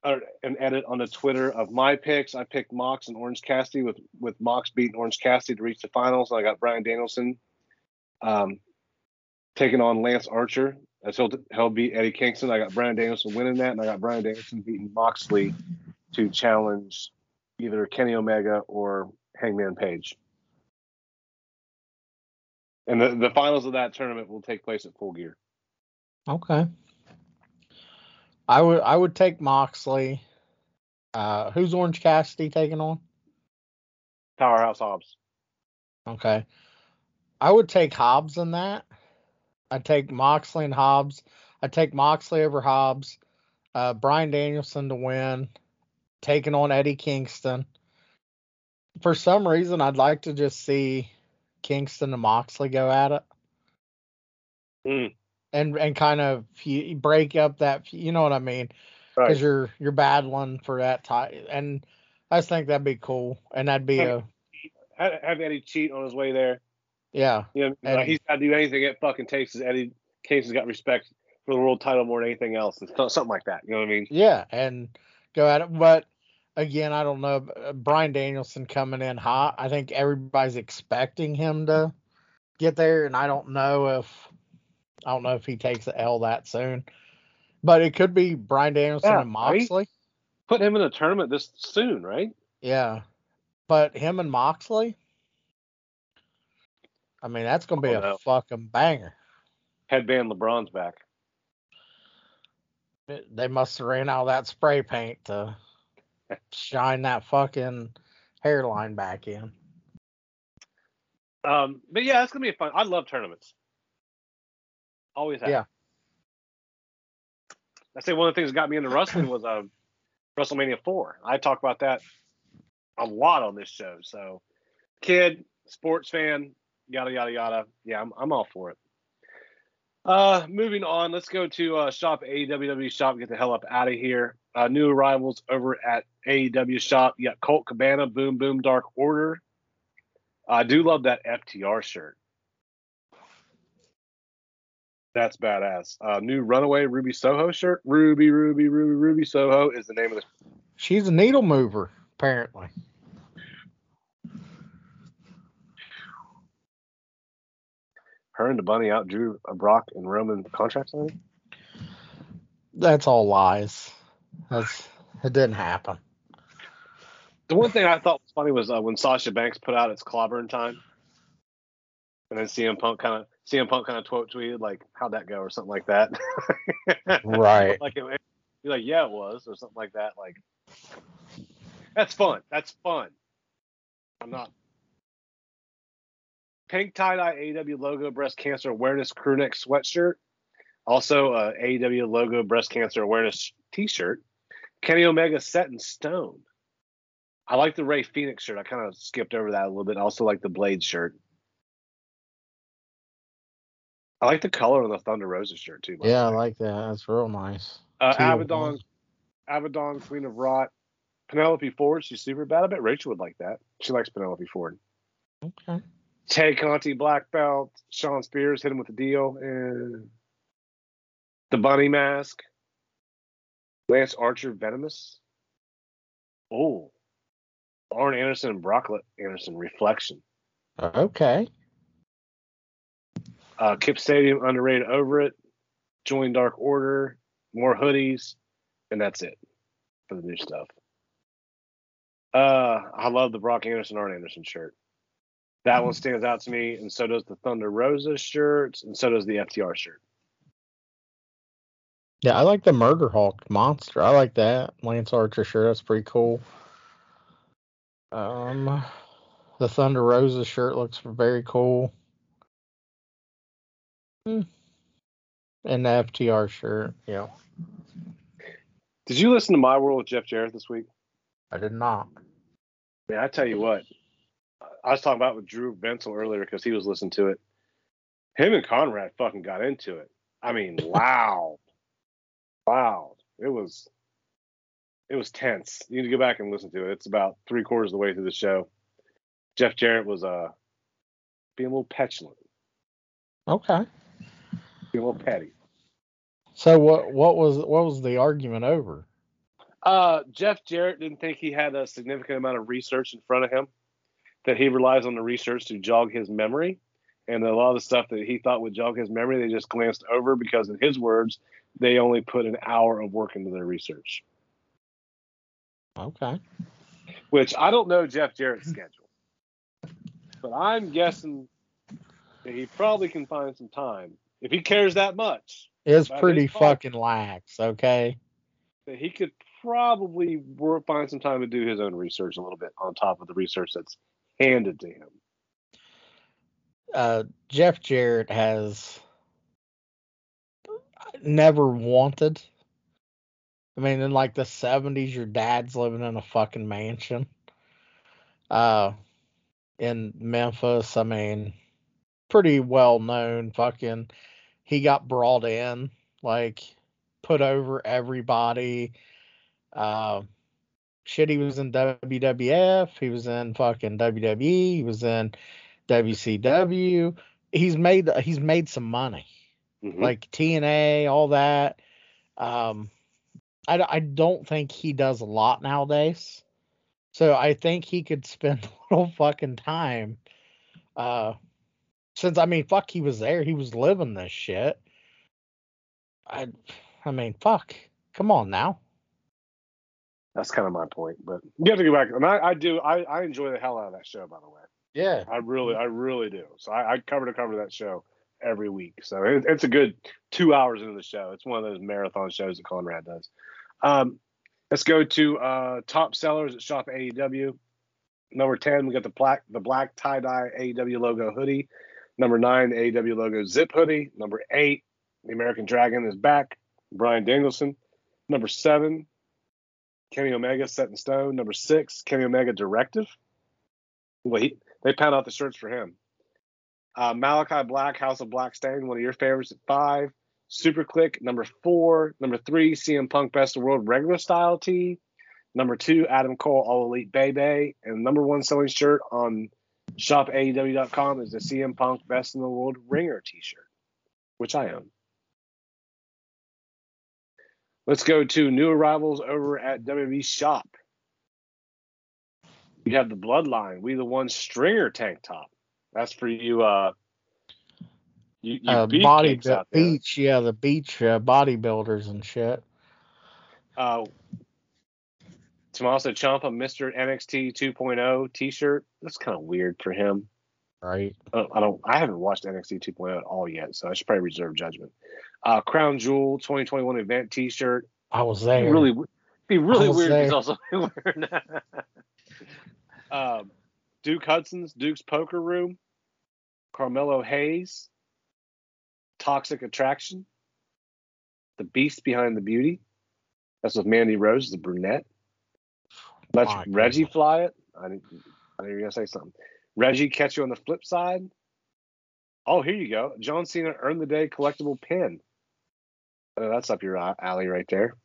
or an edit on the Twitter of my picks. I picked Mox and Orange Cassidy with with Mox beating Orange Cassidy to reach the finals. I got Bryan Danielson um, taking on Lance Archer. As he'll, he'll beat Eddie Kingston. I got Bryan Danielson winning that, and I got Bryan Danielson beating Moxley to challenge either Kenny Omega or Hangman Page. And the, the finals of that tournament will take place at Full Gear. Okay. I would I would take Moxley. Uh, who's Orange Cassidy taking on? Powerhouse Hobbs. Okay. I would take Hobbs in that. I'd take Moxley and Hobbs. I'd take Moxley over Hobbs. Uh, Bryan Danielson to win, taking on Eddie Kingston. For some reason, I'd like to just see Kingston and Moxley go at it. Mm. And and kind of break up that, you know what I mean? Right. Because you're you're battling for that tie, and I just think that'd be cool, and that'd be a Have, have Eddie cheat on his way there. yeah. You know, like he's got to do anything it fucking takes. Is Eddie Kingston's got respect for the world title more than anything else. It's something like that. You know what I mean? Yeah, and go at it. But again, I don't know. uh, Bryan Danielson coming in hot. I think everybody's expecting him to get there, and I don't know if I don't know if he takes the L that soon. But it could be Bryan Danielson Yeah, and right? Moxley. Put him in a tournament this soon, right? Yeah, but him and Moxley. I mean, that's gonna be Oh, a no. fucking banger. Headband LeBron's back. They must have ran out of that spray paint to shine that fucking hairline back in. Um, but yeah, it's gonna be fun. I love tournaments. Always have. Yeah. I say one of the things that got me into wrestling was uh, WrestleMania four. I talk about that a lot on this show. So, kid, sports fan, yada yada yada. Yeah, I'm I'm all for it. Uh, moving on, let's go to uh, shop AEW shop. Get the hell up out of here. Uh, new arrivals over at AEW shop. You got Colt Cabana, Boom Boom Dark Order. I do love that FTR shirt. That's badass. Uh, new Runaway Ruby Soho shirt. Ruby, Ruby, Ruby, Ruby Soho is the name of the. She's a needle mover, apparently. Her and the bunny outdrew a Brock and Roman contract signing. That's all lies. That's it didn't happen. The one thing I thought was funny was uh, when Sasha Banks put out its clobbering time, and then CM Punk kind of CM Punk kind of quote tweeted like, "How'd that go?" or something like that. Right. like it, you're like, yeah, it was, or something like that. Like, that's fun. That's fun. I'm not. Pink tie dye AEW logo breast cancer awareness crew neck sweatshirt. Also, uh, AEW logo breast cancer awareness T-shirt. Kenny Omega set in stone. I like the Ray Phoenix shirt. I kind of skipped over that a little bit. I also like the Blade shirt. I like the color on the Thunder Rosa shirt too. Yeah, I like that. That's real nice. Uh, Abaddon. Abaddon, Queen of Rot, Penelope Ford. She's super bad. I bet Rachel would like that. She likes Penelope Ford. Okay. Tay Conti, Black Belt, Shawn Spears hit him with the deal, and the Bunny Mask, Lance Archer, Venomous. Oh, Arn Anderson and Brock Anderson, Reflection. Okay. Uh, Kip Sabian, underrated over it. Join Dark Order, more hoodies, and that's it for the new stuff. Uh, I love the Brock Anderson, Arn Anderson shirt. That one stands out to me, and so does the Thunder Rosa shirts, and so does the FTR shirt. Yeah, I like the Murder Hawk monster. I like that Lance Archer shirt. That's pretty cool. Um, the Thunder Rosa shirt looks very cool. Hmm. And the FTR shirt. Yeah, Did you listen to My World with Jeff Jarrett this week? I did not. Man, I tell you what, I was talking about with Drew Bensel earlier because he was listening to it. Him and Conrad fucking got into it. I mean, loud, loud. It was, it was tense. You need to go back and listen to it. It's about three quarters of the way through the show. Jeff Jarrett was uh being a little petulant, Okay. being a little petty. So what what was what was the argument over? Uh, Jeff Jarrett didn't think he had a significant amount of research in front of him. That he relies on the research to jog his memory, and a lot of the stuff that he thought would jog his memory, they just glanced over because, in his words, they only put an hour of work into their research. Okay. Which I don't know Jeff Jarrett's schedule, but I'm guessing that he probably can find some time if he cares that much. It's pretty fucking lax, okay? That he could probably work, find some time to do his own research a little bit on top of the research that's handed to him. Uh Jeff Jarrett has never wanted. I mean, in like the seventies, your dad's living in a fucking mansion. Uh in Memphis, I mean, pretty well known fucking he got brought in, like put over everybody. Uh shit, he was in WWF, he was in fucking WWE, he was in WCW. He's made he's made some money Mhm. like TNA, all that. Um, I, I don't think he does a lot nowadays. So I think he could spend a little fucking time. Uh, since I mean, fuck, he was there. He was living this shit. I, I mean, fuck. Come on now. That's kind of my point. But you have to go back. And I, I do. I, I enjoy the hell out of that show, by the way. Yeah. I really, I really do. So I, I cover to cover that show every week. So it, it's a good two hours into the show. It's one of those marathon shows that Conrad does. Um, let's go to uh, top sellers at Shop AEW. Number ten, we got the black, the black tie dye AEW logo hoodie. Number nine, the AEW logo zip hoodie. Number eight, the American Dragon is back. Bryan Danielson. Number seven, Kenny Omega set in stone. Number six, Kenny Omega directive. Wait, they pound out the shirts for him. Uh, Malakai Black, House of Black Stain, one of your favorites at five. Super Click, number four. Number three, CM Punk Best of the World regular style tee. Number two, Adam Cole All Elite Bebe. And number one selling shirt on shopaew.com is the CM Punk Best in the World Ringer t shirt, which I own. Let's go to new arrivals over at WWE Shop. You have the Bloodline, We the One Stringer tank top. That's for you, uh, you, you Uh, body there. beach, yeah, the beach uh, bodybuilders and shit. Uh, Tommaso Ciampa, Mr. NXT 2.0 T-shirt. That's kind of weird for him. Right. I don't, I don't. I haven't watched NXT 2.0 at all yet, so I should probably reserve judgment. Uh, Crown Jewel 2021 event T-shirt. I was there. really, be really weird. if He's also wearing that. um, Duke Hudson's Duke's Poker Room. Carmelo Hayes. Toxic Attraction. The Beast Behind the Beauty. That's with Mandy Rose, the brunette. Let's My Reggie goodness. fly it. I knew you were gonna say something. Reggie catch you on the flip side. Oh, here you go. John Cena earned the day collectible pin. Oh, that's up your alley right there.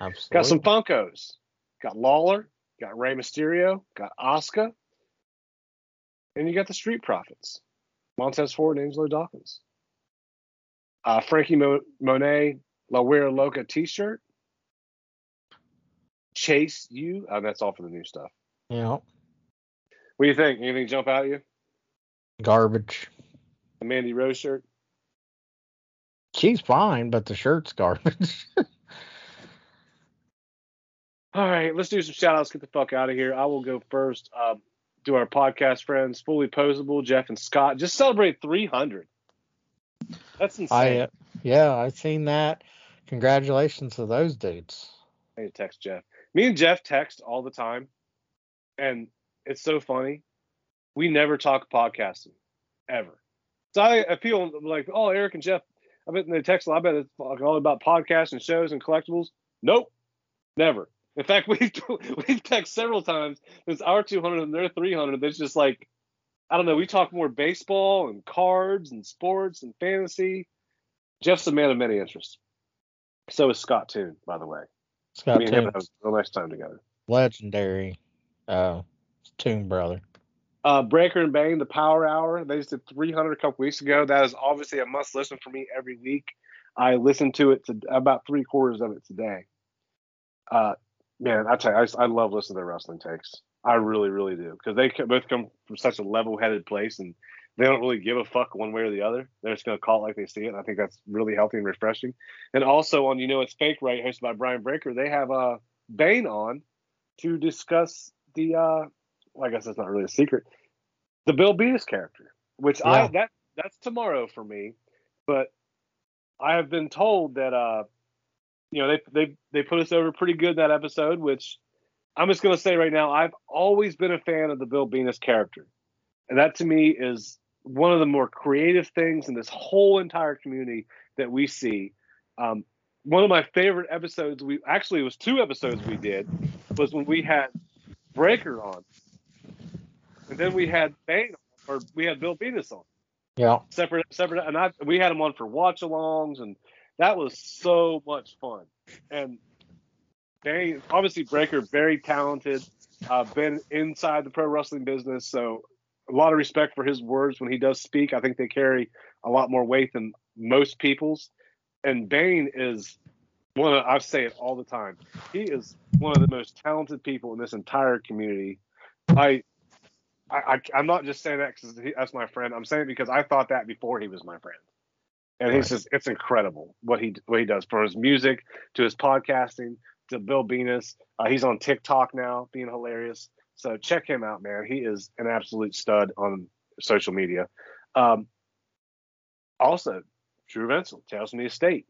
Absolutely. Got some Funkos. Got Lawler. Got Rey Mysterio. Got Asuka. And you got the Street Profits. Montez Ford and Angelo Dawkins. Uh, Frankie Mo- Monet La Huera Loca t-shirt. Chase You. Oh, that's all for the new stuff. Yeah. What do you think? Anything jump out at you? Garbage. The Mandy Rose shirt? She's fine, but the shirt's garbage. All right, let's do some shout outs. Get the fuck out of here. I will go first. Um, do our podcast friends, Fully Posable, Jeff and Scott. Just celebrate 300. That's insane. I uh, yeah, I've seen that. Congratulations to those dudes. I need to text Jeff. Me and Jeff text all the time, and it's so funny. We never talk podcasting, ever. So I, I feel like, oh, Eric and Jeff, I bet they text. a lot. I bet it's all about podcasts and shows and collectibles. Nope, never. In fact, we've we've texted several times. It's our 200 and their 300. It's just like, I don't know. We talk more baseball and cards and sports and fantasy. Jeff's a man of many interests. So is Scott Toon, by the way. Scott Me Toon, have a nice time together. legendary uh, Toon brother. Uh, Breaker and Bane, the Power Hour. They just did 300 a couple weeks ago. That is obviously a must listen for me every week. I listen to it to about three quarters of it today. Uh, man, I tell you, I, just, I love listening to their wrestling takes. I really, really do because they both come from such a level-headed place and they don't really give a fuck one way or the other. They're just gonna call it like they see it. And I think that's really healthy and refreshing. And also on, you know, it's fake right, hosted by Brian Breaker. They have uh Bane on to discuss the uh well, I guess that's not really a secret. The Bill Beatus character, which I that that's tomorrow for me, but I have been told that uh you know they they they put us over pretty good that episode, which I'm just gonna say right now, I've always been a fan of the Bill Venus character. And that to me is one of the more creative things in this whole entire community that we see. Um, one of my favorite episodes we actually it was two episodes we did was when we had Breaker on. And then we had Bane on, or we had Bill Venus on Yeah. separate separate and I we had him on for watch alongs and that was so much fun. And Bane obviously Breaker very talented, uh been inside the pro wrestling business, so a lot of respect for his words when he does speak. I think they carry a lot more weight than most people's. And Bane is one of I say it all the time. He is one of the most talented people in this entire community. I I, I, I'm not just saying that because that's my friend. I'm saying it because I thought that before he was my friend. And he's just, it's incredible what he what he does from his music to his podcasting to Bill Venus. Uh, he's on TikTok now, being hilarious. So check him out, man. He is an absolute stud on social media. Um, also, Drew Venzel tells me estate.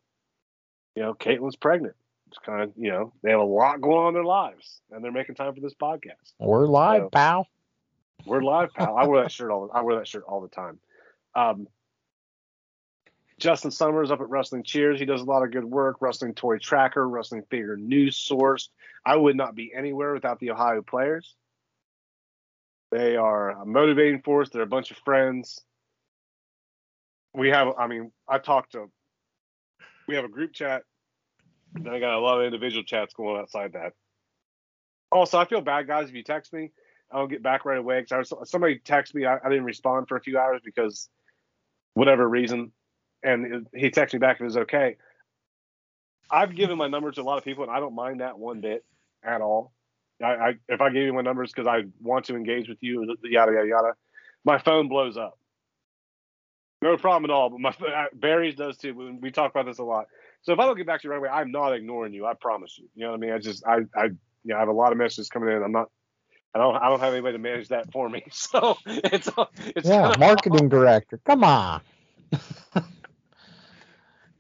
You know, Caitlin's pregnant. It's kind of, you know, they have a lot going on in their lives, and they're making time for this podcast. We're live, So- pal. We're live, pal. I wear that shirt all. I wear that shirt all the time. Um, Justin Summers up at Wrestling Cheers. He does a lot of good work. Wrestling Toy Tracker, Wrestling Figure News Source. I would not be anywhere without the Ohio players. They are a motivating force. They're a bunch of friends. We have. I mean, I talked to. We have a group chat. Then I got a lot of individual chats going outside that. Also, I feel bad, guys, if you text me. I don't get back right away because somebody texted me. I, I didn't respond for a few hours because whatever reason, and he texted me back and it was okay. I've given my numbers to a lot of people, and I don't mind that one bit at all. I, I if I gave you my numbers because I want to engage with you, yada yada yada, my phone blows up. No problem at all. But my Barry's does too. We, we talk about this a lot. So if I don't get back to you right away, I'm not ignoring you. I promise you. You know what I mean? I just I I you know, I have a lot of messages coming in. I'm not I don't I don't have anybody to manage that for me. So it's it's Yeah, marketing director. Come on.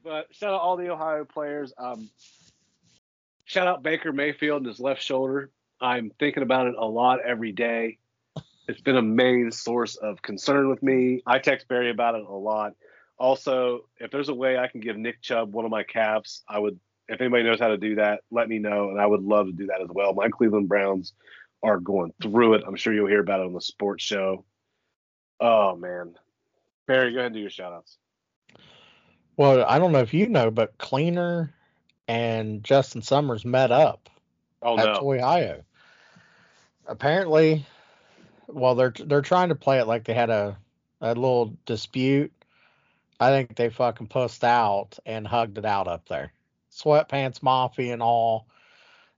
But shout out all the Ohio players. Um, shout out Baker Mayfield and his left shoulder. I'm thinking about it a lot every day. It's been a main source of concern with me. I text Barry about it a lot. Also, if there's a way I can give Nick Chubb one of my calves, I would. If anybody knows how to do that, let me know, and I would love to do that as well. My Cleveland Browns are going through it. I'm sure you'll hear about it on the sports show. Oh man, Barry, go ahead and do your shout outs. Well, I don't know if you know, but Cleaner and Justin Summers met up Oh at no, Toy Ohio. Apparently, well, they're they're trying to play it like they had a a little dispute. I think they fucking pussed out and hugged it out up there. Sweatpants Mafia and all.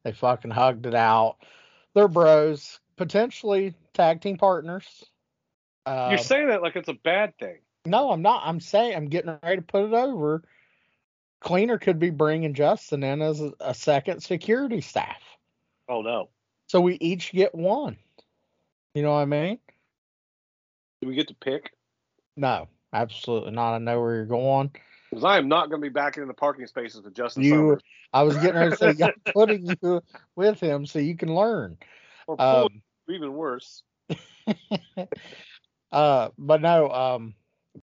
They fucking hugged it out. They're bros, potentially tag team partners. Uh, you're saying that like it's a bad thing. No, I'm not. I'm saying I'm getting ready to put it over. Cleaner could be bringing Justin in as a, a second security staff. Oh no. So we each get one. You know what I mean? Do we get to pick? No, absolutely not. I know where you're going. Because I am not going to be back in the parking spaces with Justin You, Summers. I was getting ready to say, I'm putting you with him so you can learn. Or Um, even worse. uh, but no, um,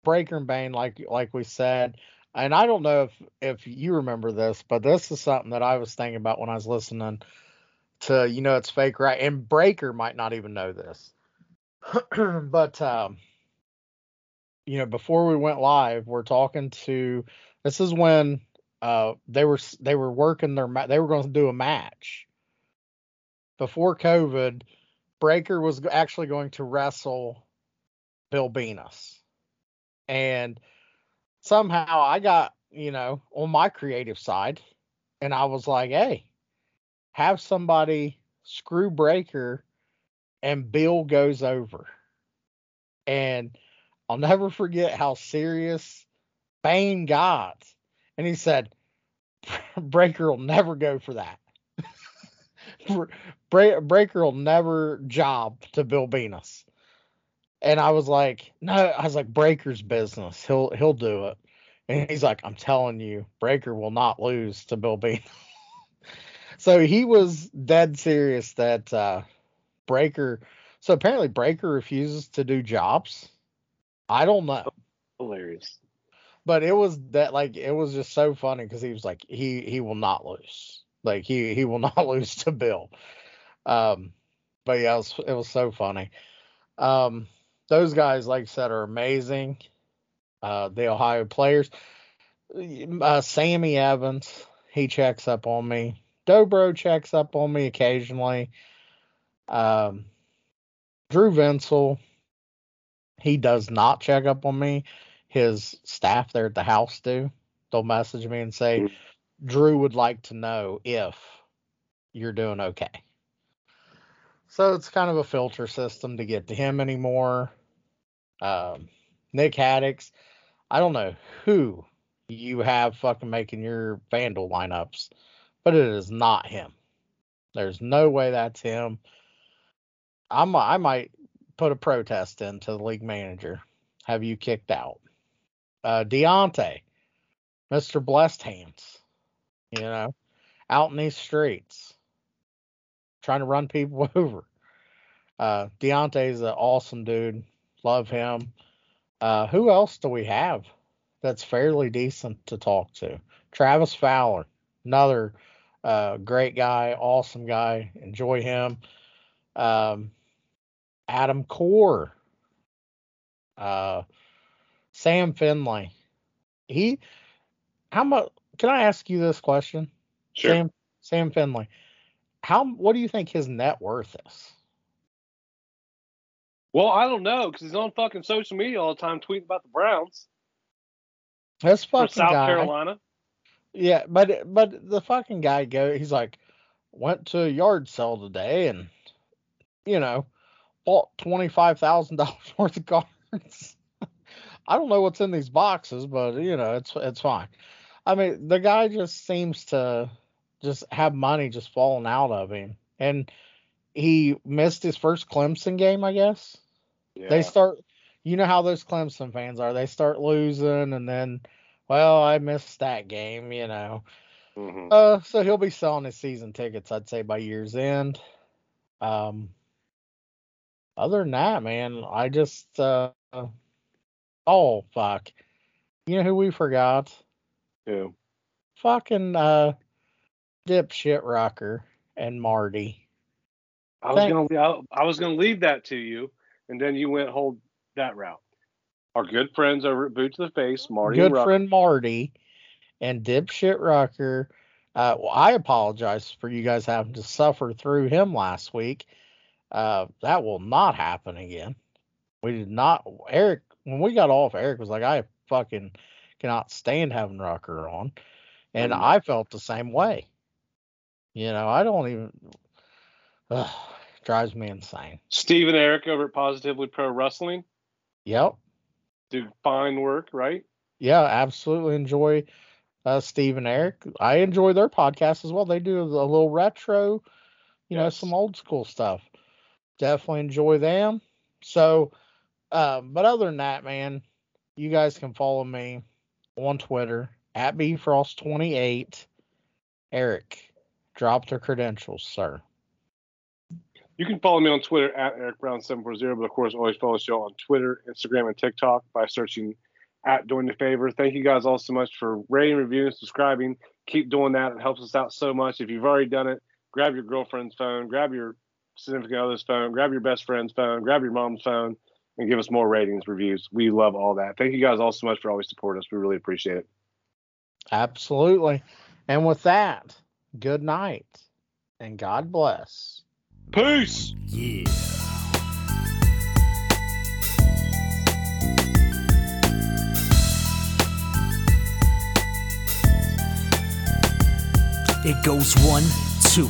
Breaker and Bane, like like we said, and I don't know if if you remember this, but this is something that I was thinking about when I was listening to, you know, it's fake, right? And Breaker might not even know this, but um, you know, before we went live, we're talking to This is when uh, they were they were working their ma- they were going to do a match before COVID. Breaker was actually going to wrestle Bill Venus, and somehow I got you know on my creative side, and I was like, hey, have somebody screw Breaker, and Bill goes over, and I'll never forget how serious Bane got and he said, Breaker will never go for that. Breaker will never job to Bill Venus. And I was like, no, I was like, Breaker's business. He'll he'll do it. And he's like, I'm telling you, Breaker will not lose to Bill Venus. so he was dead serious that uh, Breaker. So apparently Breaker refuses to do jobs. I don't know. Hilarious but it was that like it was just so funny because he was like he he will not lose like he he will not lose to bill um but yeah it was it was so funny um those guys like i said are amazing uh the ohio players uh sammy evans he checks up on me dobro checks up on me occasionally um drew vinsel he does not check up on me his staff there at the house do. They'll message me and say, mm-hmm. Drew would like to know if you're doing okay. So it's kind of a filter system to get to him anymore. Um, Nick Haddix, I don't know who you have fucking making your Vandal lineups, but it is not him. There's no way that's him. I'm, I might put a protest in to the league manager. Have you kicked out? uh, Deontay, Mr. Blessed Hands, you know, out in these streets, trying to run people over. Uh, Deontay's an awesome dude. Love him. Uh, who else do we have that's fairly decent to talk to? Travis Fowler, another uh, great guy, awesome guy. Enjoy him. Um, Adam Core. Uh, Sam Finley. He how much can I ask you this question? Sure. Sam Sam Finley. How what do you think his net worth is? Well, I don't know because he's on fucking social media all the time tweeting about the Browns. That's fucking South guy, Carolina. Yeah, but but the fucking guy go he's like went to a yard sale today and you know bought twenty five thousand dollars worth of cards. I don't know what's in these boxes, but you know, it's it's fine. I mean, the guy just seems to just have money just falling out of him, and he missed his first Clemson game, I guess. Yeah. They start, you know how those Clemson fans are. They start losing, and then, well, I missed that game, you know. Mm-hmm. Uh, so he'll be selling his season tickets, I'd say, by year's end. Um, other than that, man, I just uh, Oh fuck. You know who we forgot? Who? Fucking uh dipshit rocker and Marty. I was gonna I was gonna leave that to you, and then you went hold that route. Our good friends over at Boot to the Face, Marty. Good friend Marty and dipshit rocker. Uh, well, I apologize for you guys having to suffer through him last week. Uh, that will not happen again. We did not. Eric when we got off, Eric was like, I fucking cannot stand having Rocker on. And mm-hmm. I felt the same way. You know, I don't even. Ugh, drives me insane. Steve and Eric over at Positively Pro Wrestling. Yep. Do fine work, right? Yeah, absolutely enjoy uh, Steve and Eric. I enjoy their podcast as well. They do a little retro, you yes. know, some old school stuff. Definitely enjoy them. So, um, but other than that, man, you guys can follow me on Twitter at bfrost28. Eric, drop their credentials, sir. You can follow me on Twitter at Eric Brown 740, but of course, always follow the show on Twitter, Instagram, and TikTok by searching at Doing the Favor. Thank you guys all so much for rating, reviewing, subscribing. Keep doing that. It helps us out so much. If you've already done it, grab your girlfriend's phone, grab your significant other's phone, grab your best friend's phone, grab your mom's phone, and give us more ratings, reviews. We love all that. Thank you guys all so much for always supporting us. We really appreciate it. Absolutely. And with that, good night and God bless. Peace. Yeah. It goes one, two,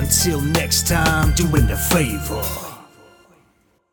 Until next time, doing the favor.